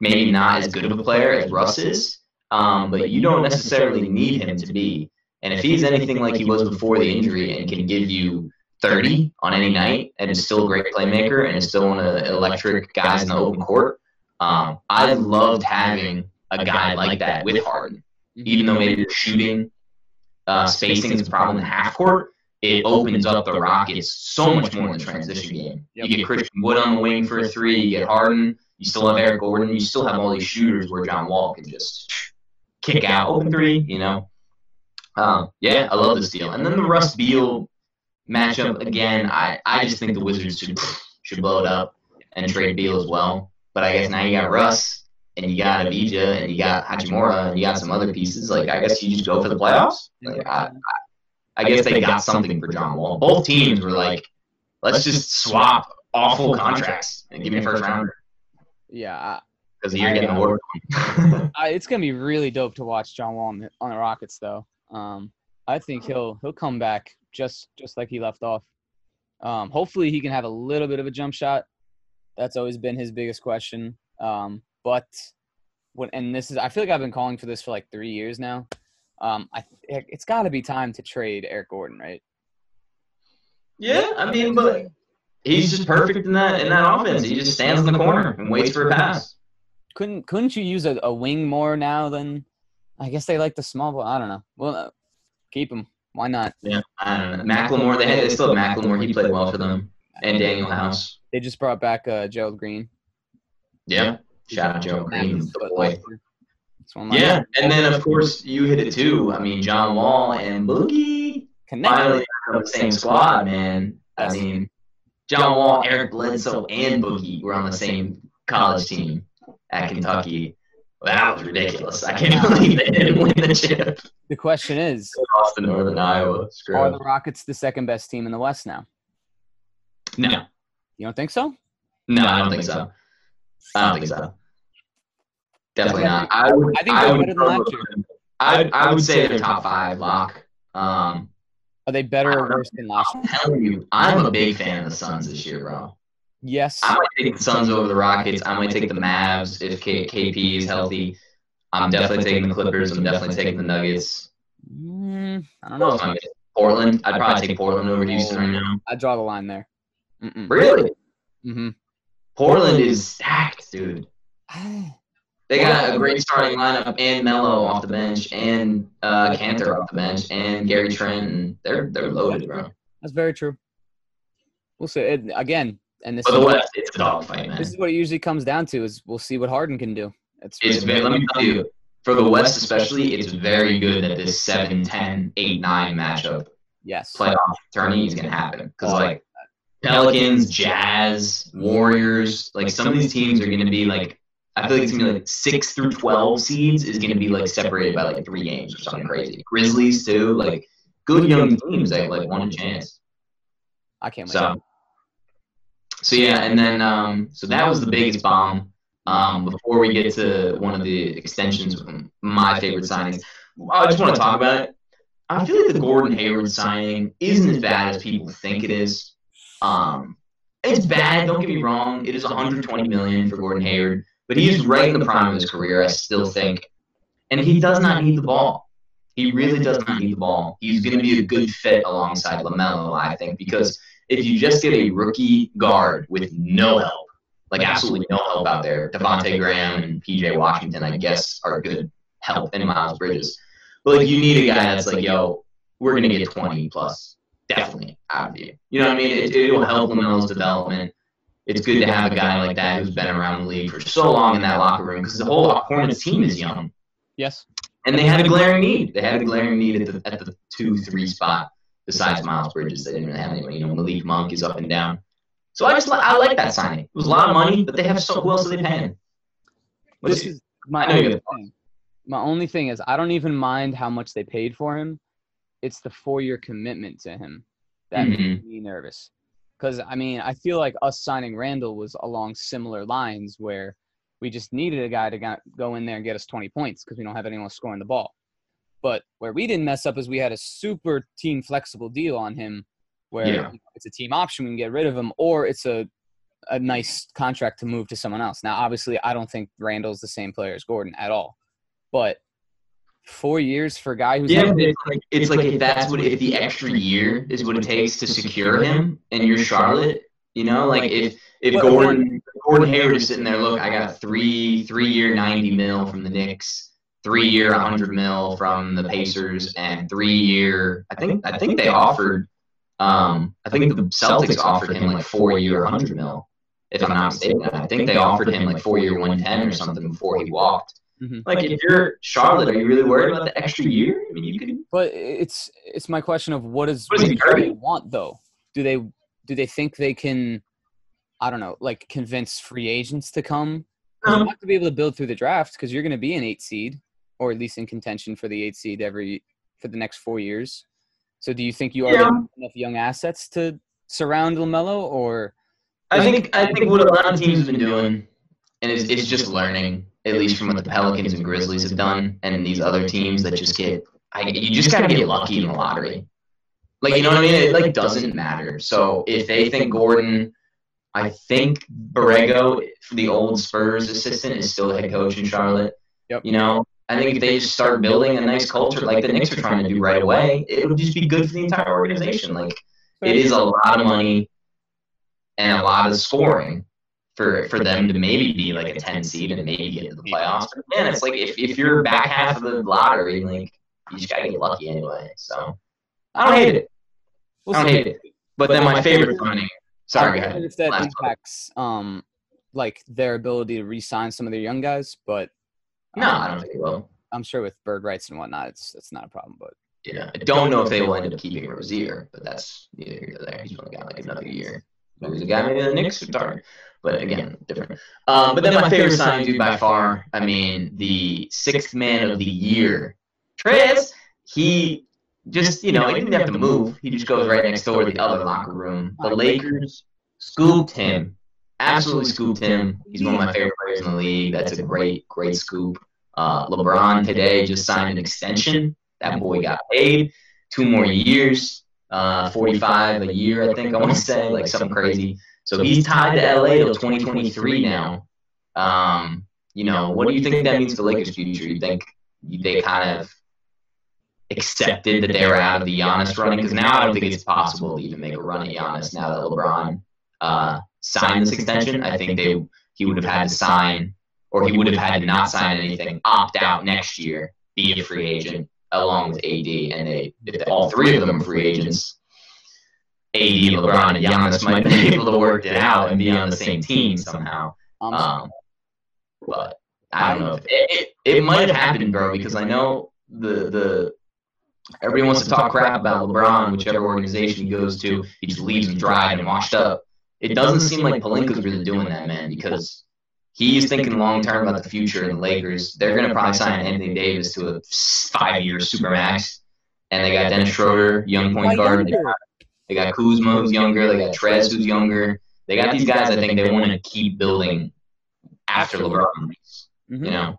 maybe not as good of a player as Russ is, um, but you don't necessarily need him to be. And if he's anything like he was before the injury and can give you 30 on any night and is still a great playmaker and is still one of the electric guys in the open court, um, I loved having a guy like that with Harden even though maybe the shooting uh, spacing is a problem in the half court, it opens up the Rockets so much more in the transition game. You get Christian Wood on the wing for a three, you get Harden, you still have Eric Gordon, you still have all these shooters where John Wall can just kick out open three, you know. Um, yeah, I love this deal. And then the Russ Beal matchup again, I, I just think the Wizards should should blow it up and trade Beal as well. But I guess now you got Russ and you got Avdija and you got Hachimura and you got some other pieces. Like I guess you just go for the playoffs. Like I, I, I guess they got something for John Wall. Both teams were like let's just swap awful contracts and give me a first rounder Yeah, because you're I, getting uh, awarded. I, it's gonna be really dope to watch John Wall on the, on the Rockets, though. Um, I think he'll he'll come back just just like he left off. Um, hopefully, he can have a little bit of a jump shot. That's always been his biggest question. Um, but when and this is I feel like I've been calling for this for like three years now. Um, I it's got to be time to trade Eric Gordon, right? yeah, I mean, but he's just perfect in that in that offense. He just stands in the corner and waits for a pass. Couldn't couldn't you use a, a wing more now than? I guess they like the small ball. I don't know. Well, uh, keep him. Why not? Yeah, I don't know. McLemore, they, had, they still have McLemore. He played well for them, and Danuel House. They just brought back uh, Gerald Green. Yeah, shout out Gerald Green, the boy. That's one of my- Yeah, and then of course you hit it too. I mean, John Wall and Boogie Connect. finally on the same squad, man. I mean, John Wall, Eric Bledsoe, and Boogie were on the same college team at Kentucky. Well, that was ridiculous. I can't believe they didn't win the chip. The question is, Lost to Northern Iowa. Screw are the Rockets the second best team in the West now? No, You don't think so? no, I don't think so. I don't think so. Definitely not. I would. I think I they're would. better than last year. I I would say they're top five lock. Um, Are they better or worse than last year? I'm telling you, I'm a big fan of the Suns this year, bro. Yes. I might take the Suns over the Rockets. I might take the Mavs if K- KP is healthy. I'm definitely taking the Clippers. I'm definitely taking the Nuggets. Mm, I don't know. am I missing? Portland. I'd probably take Portland over Houston right now. I draw the line there. Mm-mm. Really? Mm-hmm. Portland is stacked, dude. They got a great starting lineup and Melo off the bench and uh, Kanter off the bench and Gary Trent. And they're they're loaded, bro. That's very true. We'll see. It, again, and this the what, West, it's a dogfight, man. this is what it usually comes down to is we'll see what Harden can do. It's, It's very, let me tell you, for the West especially, it's very good that this 7 10 8 9 matchup yes. playoff tourney is going to happen. Because, like, Pelicans, Jazz, Warriors, like, some of these teams are going to be, like, I feel like it's going to be, like, 6 through 12 seeds is going to be, like, separated by, like, three games or something crazy. Grizzlies, too. Like, good young teams that, like, want a chance. I can't wait. So, so yeah, and then um, so that was the biggest bomb. Um, before we get to one of the extensions, my favorite signings, I just want to talk about it. I feel like the Gordon Hayward signing isn't as bad as people think it is. Um, it's bad. Don't get me wrong. It is 120 million for Gordon Hayward, but he is right in the prime of his career. I still think, and he does not need the ball. He really does not need the ball. He's going to be a good fit alongside LaMelo, I think, because if you just get a rookie guard with no help, like absolutely no help out there, Devontae Graham and PJ Washington, I guess, are good help, and Miles Bridges. But like you need a guy that's like, yo, we're gonna get 20 plus, definitely out of you. You know what I mean? It, it will help LaMelo's development. It's good to have a guy like that who's been around the league for so long in that locker room because the whole Hornets team is young, yes. and they had a glaring need. They had a glaring need at the at the two three spot. Besides Miles Bridges, they didn't really have anyone. You know, Malik Monk is up and down. So I just I like that signing. It was a lot of money, but they have so who else are they paying? What's This is my I know you only thing. My only thing is I don't even mind how much they paid for him. It's the four-year commitment to him that Mhm. made me nervous. Because I mean, I feel like us signing Randle was along similar lines where we just needed a guy to go- go in there and get us 20 points because we don't have anyone scoring the ball. But where we didn't mess up is we had a super team flexible deal on him, where Yeah. it's a team option we can get rid of him, or it's a a nice contract to move to someone else. Now, obviously, I don't think Randle's the same player as Gordon at all, but four years for a guy who's Yeah, it's like, it's like if that's what if the extra year is what it takes to secure him, and you're Charlotte, you know, like if if Gordon Gordon Hayward is sitting there, look, I got three three year ninety mil from the Knicks, three year hundred mil from the Pacers, and three year I think I think they offered, um, I think the Celtics offered him like four year hundred mil, if I'm not mistaken. I think they offered him like four year one ten or something before he walked. Mhm. Like if you're Charlotte, are you really worried about the extra year? I mean, you could But it's it's my question of what is What is what do they want though? Do they do they think they can I don't know, like convince free agents to come No. You have to be able to build through the draft because you're going to be an eight seed or at least in contention for the eight seed every for the next four years. So do you think you already Yeah. have enough young assets to surround LaMelo, or I think I think what a lot of teams have been doing, and it's, it's just learning, at least from what the Pelicans and Grizzlies have done, and these other teams that just get, I, you just gotta get lucky in the lottery. Like you know what I mean? It like doesn't matter. So if they think Gordon, I think Borrego, the old Spurs assistant, is still the head coach in Charlotte. Yep. You know, I think if they just start building a nice culture like the Knicks are trying to do right away, it would just be good for the entire organization. Like it is a lot of money and a lot of scoring for for them to maybe be like a 10 seed and maybe get into the playoffs. But man, it's like if, if you're back half of the lottery, like you just gotta get lucky anyway. So I don't hate it. we'll I don't hate it. But then my favorite signing. Sorry, go I don't ahead. know if that impacts um like their ability to re-sign some of their young guys, but No, um, I don't think it will. I'm sure with bird rights and whatnot, it's it's not a problem. But Yeah, I don't know if they will end up keeping Rozier, but that's neither here nor there. He's only got like another year. There's a guy maybe the Knicks would target, but again, different. Um, but then my favorite signing dude by far, I mean, the sixth man of the year, Trez. He just, you know, he didn't have to move. He just goes right next door to the other locker room. The Lakers scooped him, absolutely scooped him. He's one of my favorite players in the league. That's a great, great scoop. Uh, LeBron today just signed an extension. That boy got paid two more years, uh, 45 a year, I think I want to say, like something crazy. So he's tied to LA till 2023 now. Um, you know, what do you think that means for Lakers' future? You think they kind of accepted that they were out of the Giannis running? Because now I don't think it's possible to even make a run at Giannis now that LeBron uh, signed this extension. I think they he would have had to sign, or he would have had to not sign anything, opt out next year, be a free agent along with AD, and they if all three of them are free agents. AD, LeBron, and Giannis might be able to work it out and be on the same team somehow. um, Um, but I don't know. If, it, it, it might have happened, bro, because I know the the everyone wants to talk crap about LeBron, whichever organization he goes to. He just leaves them dry and washed up. It doesn't seem like Pelinka's really doing that, man, because he's thinking long term about the future in the Lakers. They're gonna probably sign Anthony Davis to a five year supermax, and they got Dennis Schroeder, young point guard. They got, they got Kuzma, who's younger. They got Trez, who's younger. They got these guys. I think they want to keep building after LeBron. leaves. You know.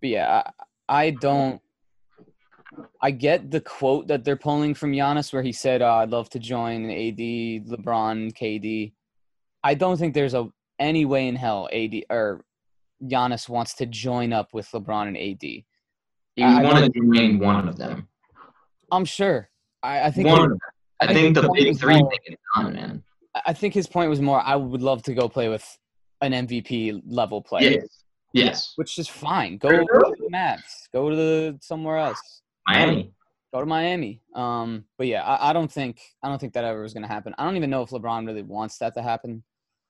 But yeah, I, I don't. I get the quote that they're pulling from Giannis where he said, uh, "I'd love to join AD, LeBron, KD." I don't think there's a any way in hell AD or Giannis wants to join up with LeBron and AD. He wanted to remain one of them. I'm sure. I, I think One of them. I I think think the big three thing is done, man. I think his point was more. I would love to go play with an MVP level player, Yes. Yes. which is fine. Go, go to the Mavs. Go to the somewhere else. Miami. go to Miami. Um, but yeah, I, I don't think I don't think that ever was going to happen. I don't even know if LeBron really wants that to happen.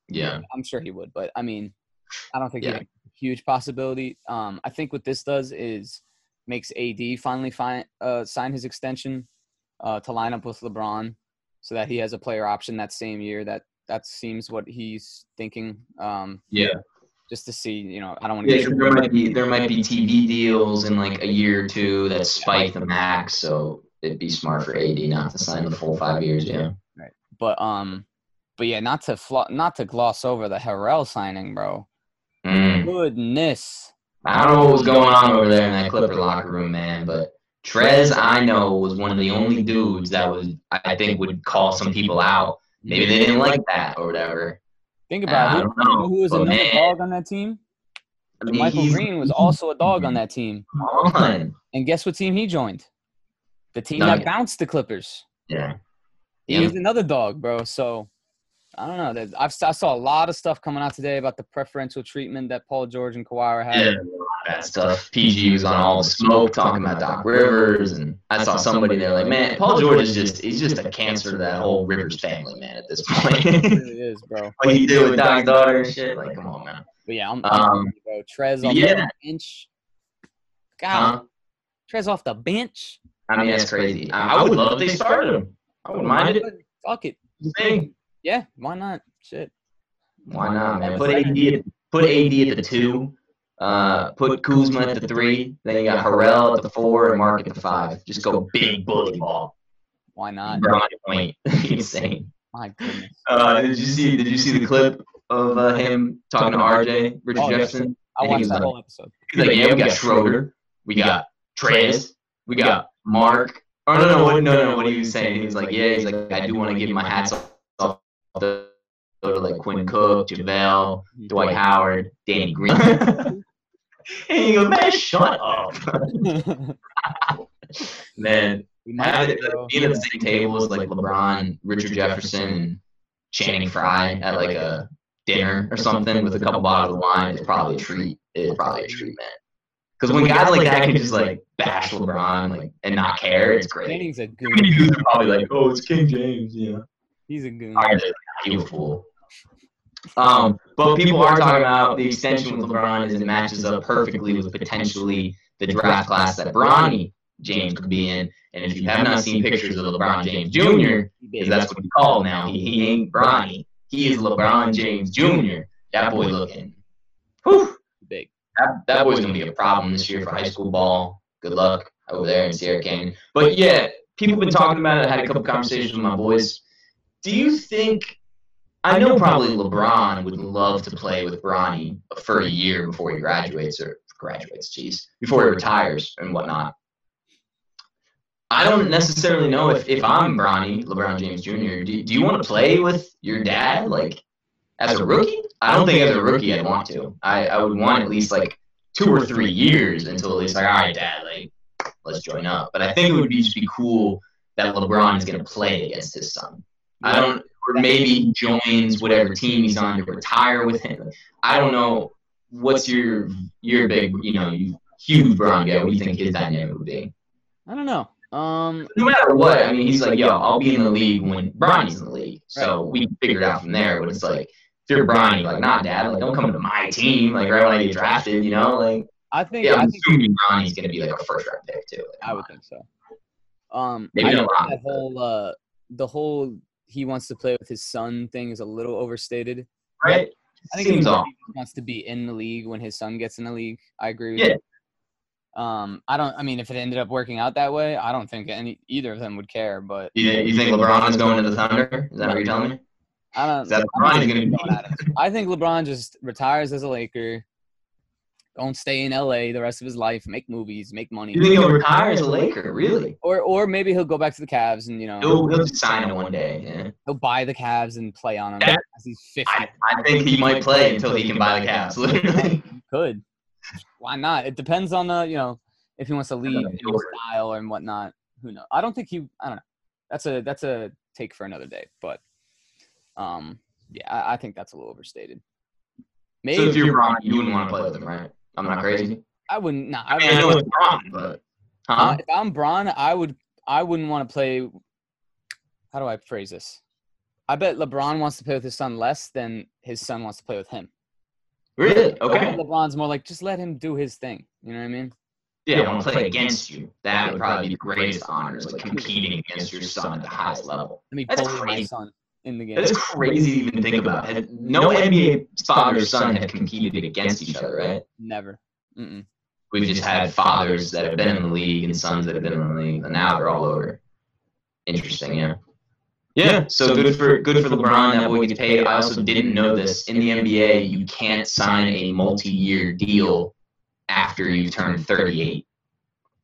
Yeah. I'm sure he would, but I mean, I don't think Yeah. it's a huge possibility. Um, I think what this does is makes AD finally fi- uh, sign his extension uh, to line up with LeBron, so that he has a player option that same year. That that seems what he's thinking. Um, Yeah. just to see, you know, I don't want to Yeah, there might be there might be TV deals in like a year or two that spike the max, so it'd be smart for AD not to sign the full five years. Yeah. Right. But um, but yeah, not to fl- not to gloss over the Harrell signing, bro. Mm. Goodness. I don't know what was going on over there in that Clipper locker room, man, but Trez, I know, was one of the only dudes that was I think would call some people out. Maybe they didn't like that or whatever. Think about it. don't You know know. who was but another man, dog on that team? I mean, JaMychal Green was also a dog on that team. Come on. And guess what team he joined? The team Nuggets. that bounced the Clippers. Yeah. He Yeah. was another dog, bro. So I don't know. I've I saw a lot of stuff coming out today about the preferential treatment that Paul George and Kawhi had. Yeah, that stuff. PG was on all the smoke talking about Doc Rivers, and I saw somebody there like, man, Paul George is just he's just a cancer to that whole Rivers family, man. At this point, really is, bro. what he did with Doc's daughter and shit, like, come on, man. But yeah, I'm, I'm Um, bro. Trez off yeah. the bench. God, Huh? Trez off the bench. I mean, that's crazy. I, I would love if they started him. I wouldn't mind it. Fuck it. Thing. Yeah, why not? Shit. Why not, man? Put AD at, put AD at the two. Uh, put Kuzma at the three. Then you got Harrell at the four and Marc at the five. Just go big bully ball. Why not? Grind point. Insane. My goodness. Uh, did you see? Did you see the clip of uh, him talking to RJ Richard Oh, yes. Jefferson? I And watched that like- whole episode. He's like, yeah, we got Schroeder, we got Trez, we got Marc. Oh no, no, what, no, no, no. What are you saying? He's like, yeah, he's like, I do want to give my hats off to to, like Quinn Cook, JaVale, Dwight Howard, Danny Green. and you go, man, shut up, man. we Have have it, to being at the same table as like LeBron, Richard Jefferson, and Channing Frye at like a dinner or something with a couple bottles of wine is probably a treat. It's probably a treat, man. Because when guys like that can just like bash LeBron like and not care, it's great. Manning's a goon. dudes are probably like, "Oh, it's King James," yeah. He's a goon. RJ, you a fool. Um, but people are talking about the extension with LeBron as it matches up perfectly with potentially the draft class that Bronny James could be in. And if you have not seen pictures of LeBron James Jr., because that's what we call now, he, he ain't Bronny. He is LeBron James Jr. That boy looking. Whew, Big. that, that boy's gonna be a problem this year for high school ball. Good luck over there in Sierra Canyon. But yeah, people have been talking about it. I had a couple conversations with my boys. Do you think? I know probably LeBron would love to play with Bronny for a year before he graduates or graduates, jeez, before he retires and whatnot. I don't necessarily know if, if I'm Bronny, LeBron James Jr. Do, do you want to play with your dad like as a rookie? I don't think as a rookie I'd want to. I, I would want at least like two or three years until at least like, all right, dad, like let's join up. But I think it would be just be cool that LeBron is going to play against his son. I don't, or maybe he joins whatever team he's on to retire with him. I don't know. What's your your big, you know, you huge Bron guy? What do you think his dynamic would be? I don't know. Um, No matter what, I mean, he's like, yo, I'll be in the league when Bronny's in the league. So we can figure it out from there. But it's like, if you're Bronny, like, not dad, like, don't come to my team, like, right when I get drafted, you know, like, I think yeah, I I'm think assuming Bronny's gonna be like a first round pick too. Like, I would think so. Um, Maybe I not think that whole uh, the whole he wants to play with his son thing is a little overstated. right? I think Seems he off. wants to be in the league when his son gets in the league. I agree with Yeah. you. Um, I don't. I mean, if it ended up working out that way, I don't think any either of them would care. But You, you think LeBron is going to the Thunder? Is that what you're telling me? I don't. Is that I'm not LeBron's even gonna going at. I think LeBron just retires as a Laker. Don't stay in LA the rest of his life. Make movies, make money, You think he'll retire as a Laker? Really? or or maybe he'll go back to the Cavs and you know He'll, he'll sign him one day. Yeah. he'll buy the Cavs and play on them Yeah. as he's fifty. I, I think he might play until he can buy the Cavs. Literally. Could. Why not? It depends on the you know if he wants to leave in style and whatnot. Who knows? I don't think he. I don't know. That's a that's a take for another day. But um, yeah, I, I think that's a little overstated. Maybe so if you're Bron, you wouldn't want to play with him, right? I'm not crazy. I wouldn't. Nah, I mean, I know it's Bron, but Uh, huh? if I'm Bron, I would I wouldn't want to play. How do I phrase this? I bet LeBron wants to play with his son less than his son wants to play with him. Really? I Okay. LeBron's more like just let him do his thing. You know what I mean? Yeah, I want to play against you. That would probably be the greatest honor, is like competing against your son at the highest level. Let me That's bully my son in the game. That is crazy to even think about. Had- No NBA father or son have competed against each other, right? Never. Mm-mm. We've just had fathers that have been in the league and sons that have been in the league, and now they're all over. Interesting, yeah. Yeah, so good for good for LeBron. That boy gets paid. I also didn't know this. In the NBA, you can't sign a multi-year deal after you turn 38.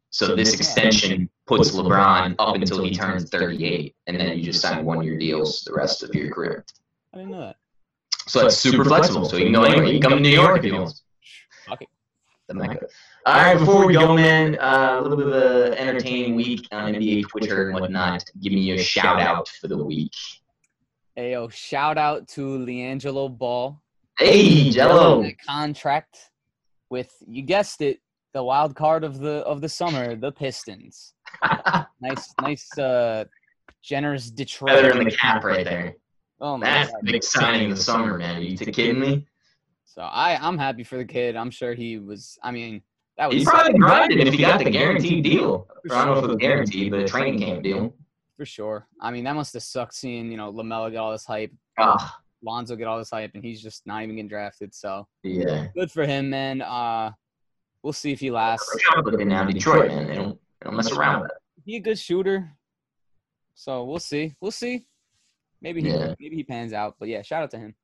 So this extension puts LeBron up until he turns 38, and then you just sign one-year deals the rest of your career. I didn't know that. So that's super flexible. So you can go anywhere. You can come to New York if you want. Fuck it. The Mecca. All right, before we go, man, uh, a little bit of an entertaining week on NBA Twitter and whatnot. Give me a shout out for the week. Ayo, shout out to LiAngelo Ball. Hey, Gelo. Contract with you guessed it, the wild card of the of the summer, the Pistons. Nice, nice, uh, generous Detroit. Feather in the cap right there. Oh my That's god. the big signing of the summer, man. Are you kidding me? So I I'm happy for the kid. I'm sure he was. I mean, that was He's probably grinding if he got the guaranteed deal. I don't know if it was guaranteed, but a training camp deal. for sure. I mean, that must have sucked seeing you know LaMelo get all this hype, Ah, Lonzo get all this hype, and he's just not even getting drafted. So yeah. good for him, man. Uh, we'll see if he lasts. Now, Detroit, man. They don't, they don't mess around with it. He a good shooter. So we'll see. We'll see. maybe he Yeah. maybe he pans out. But yeah, shout out to him.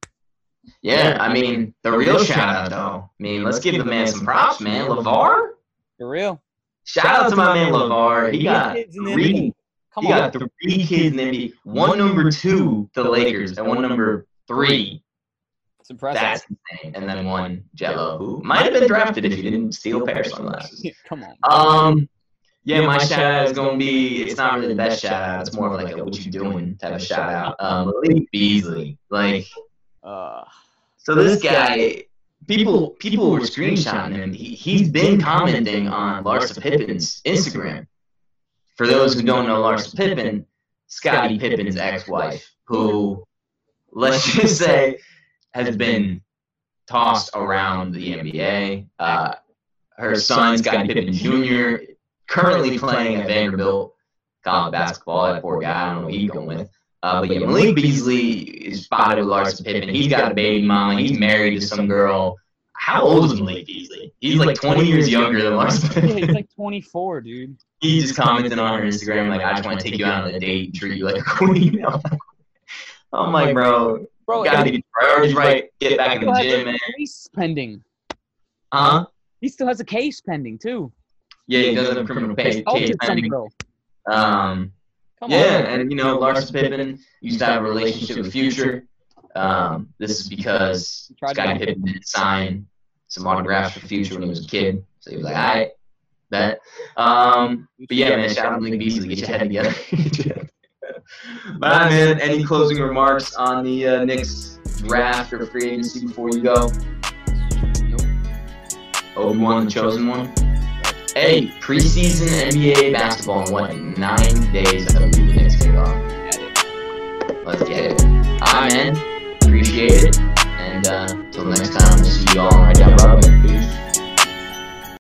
Yeah, I mean, the real shout out though. I mean, let's give the man some props, man. LeVar? For real. Shout out to my man LeVar. He Three got kids in three NBA. Come he on. got three kids in the NBA. One number two, the Lakers, and one number three. It's impressive. That's insane. And then one Gelo, who might have been drafted if he didn't steal a pair of sunglasses. Come on. Um, yeah, my shout out is gonna be. It's not really the best shout out. It's more of like a what you doing type of shout out. Um, Malik Beasley, like Uh, so this guy. People people were screenshotting him. He, he's been commenting on Larsa Pippen's Instagram. For those who don't know Larsa Pippen, Scottie Pippen's ex-wife, who let's just say has been tossed around the NBA. Uh, her son, Scottie Pippen Jr., currently playing at Vanderbilt college basketball. That poor guy, I don't know what he's going with. Uh, but yeah, Malik Beasley is spotted with Larsa Pippen. He's got a baby mama. He's married to some girl. How old is Malik Beasley? He's like 20 years younger than Larsa yeah, he's like 24, dude. he just commented on her Instagram like, "I just want to take you out on a date and treat you like a queen." I'm like, bro, Bro, gotta get your priorities right. Get back in still the gym, man. case pending. Huh? He still has a case pending too. Yeah, he does have a criminal case. case Ultra pending. Um, Come yeah, on. and you know, Larsa Pippen used to have a relationship with Future. Um, this is because He tried to Scottie Pippen didn't sign some autographs for Future when he was a kid, so he was like, "All right, bet." Um, but yeah, man, shout out to Malik Beasley. Get your head together. Bye, man. Any closing remarks on the uh, Knicks draft or free agency before you go? Nope. Obi Wan, the chosen one. Hey, preseason NBA basketball in what? Nine days until the Knicks kick off. At it. Let's get it. Alright, man. Appreciate it. And uh, until next time, see you all right down Broadway.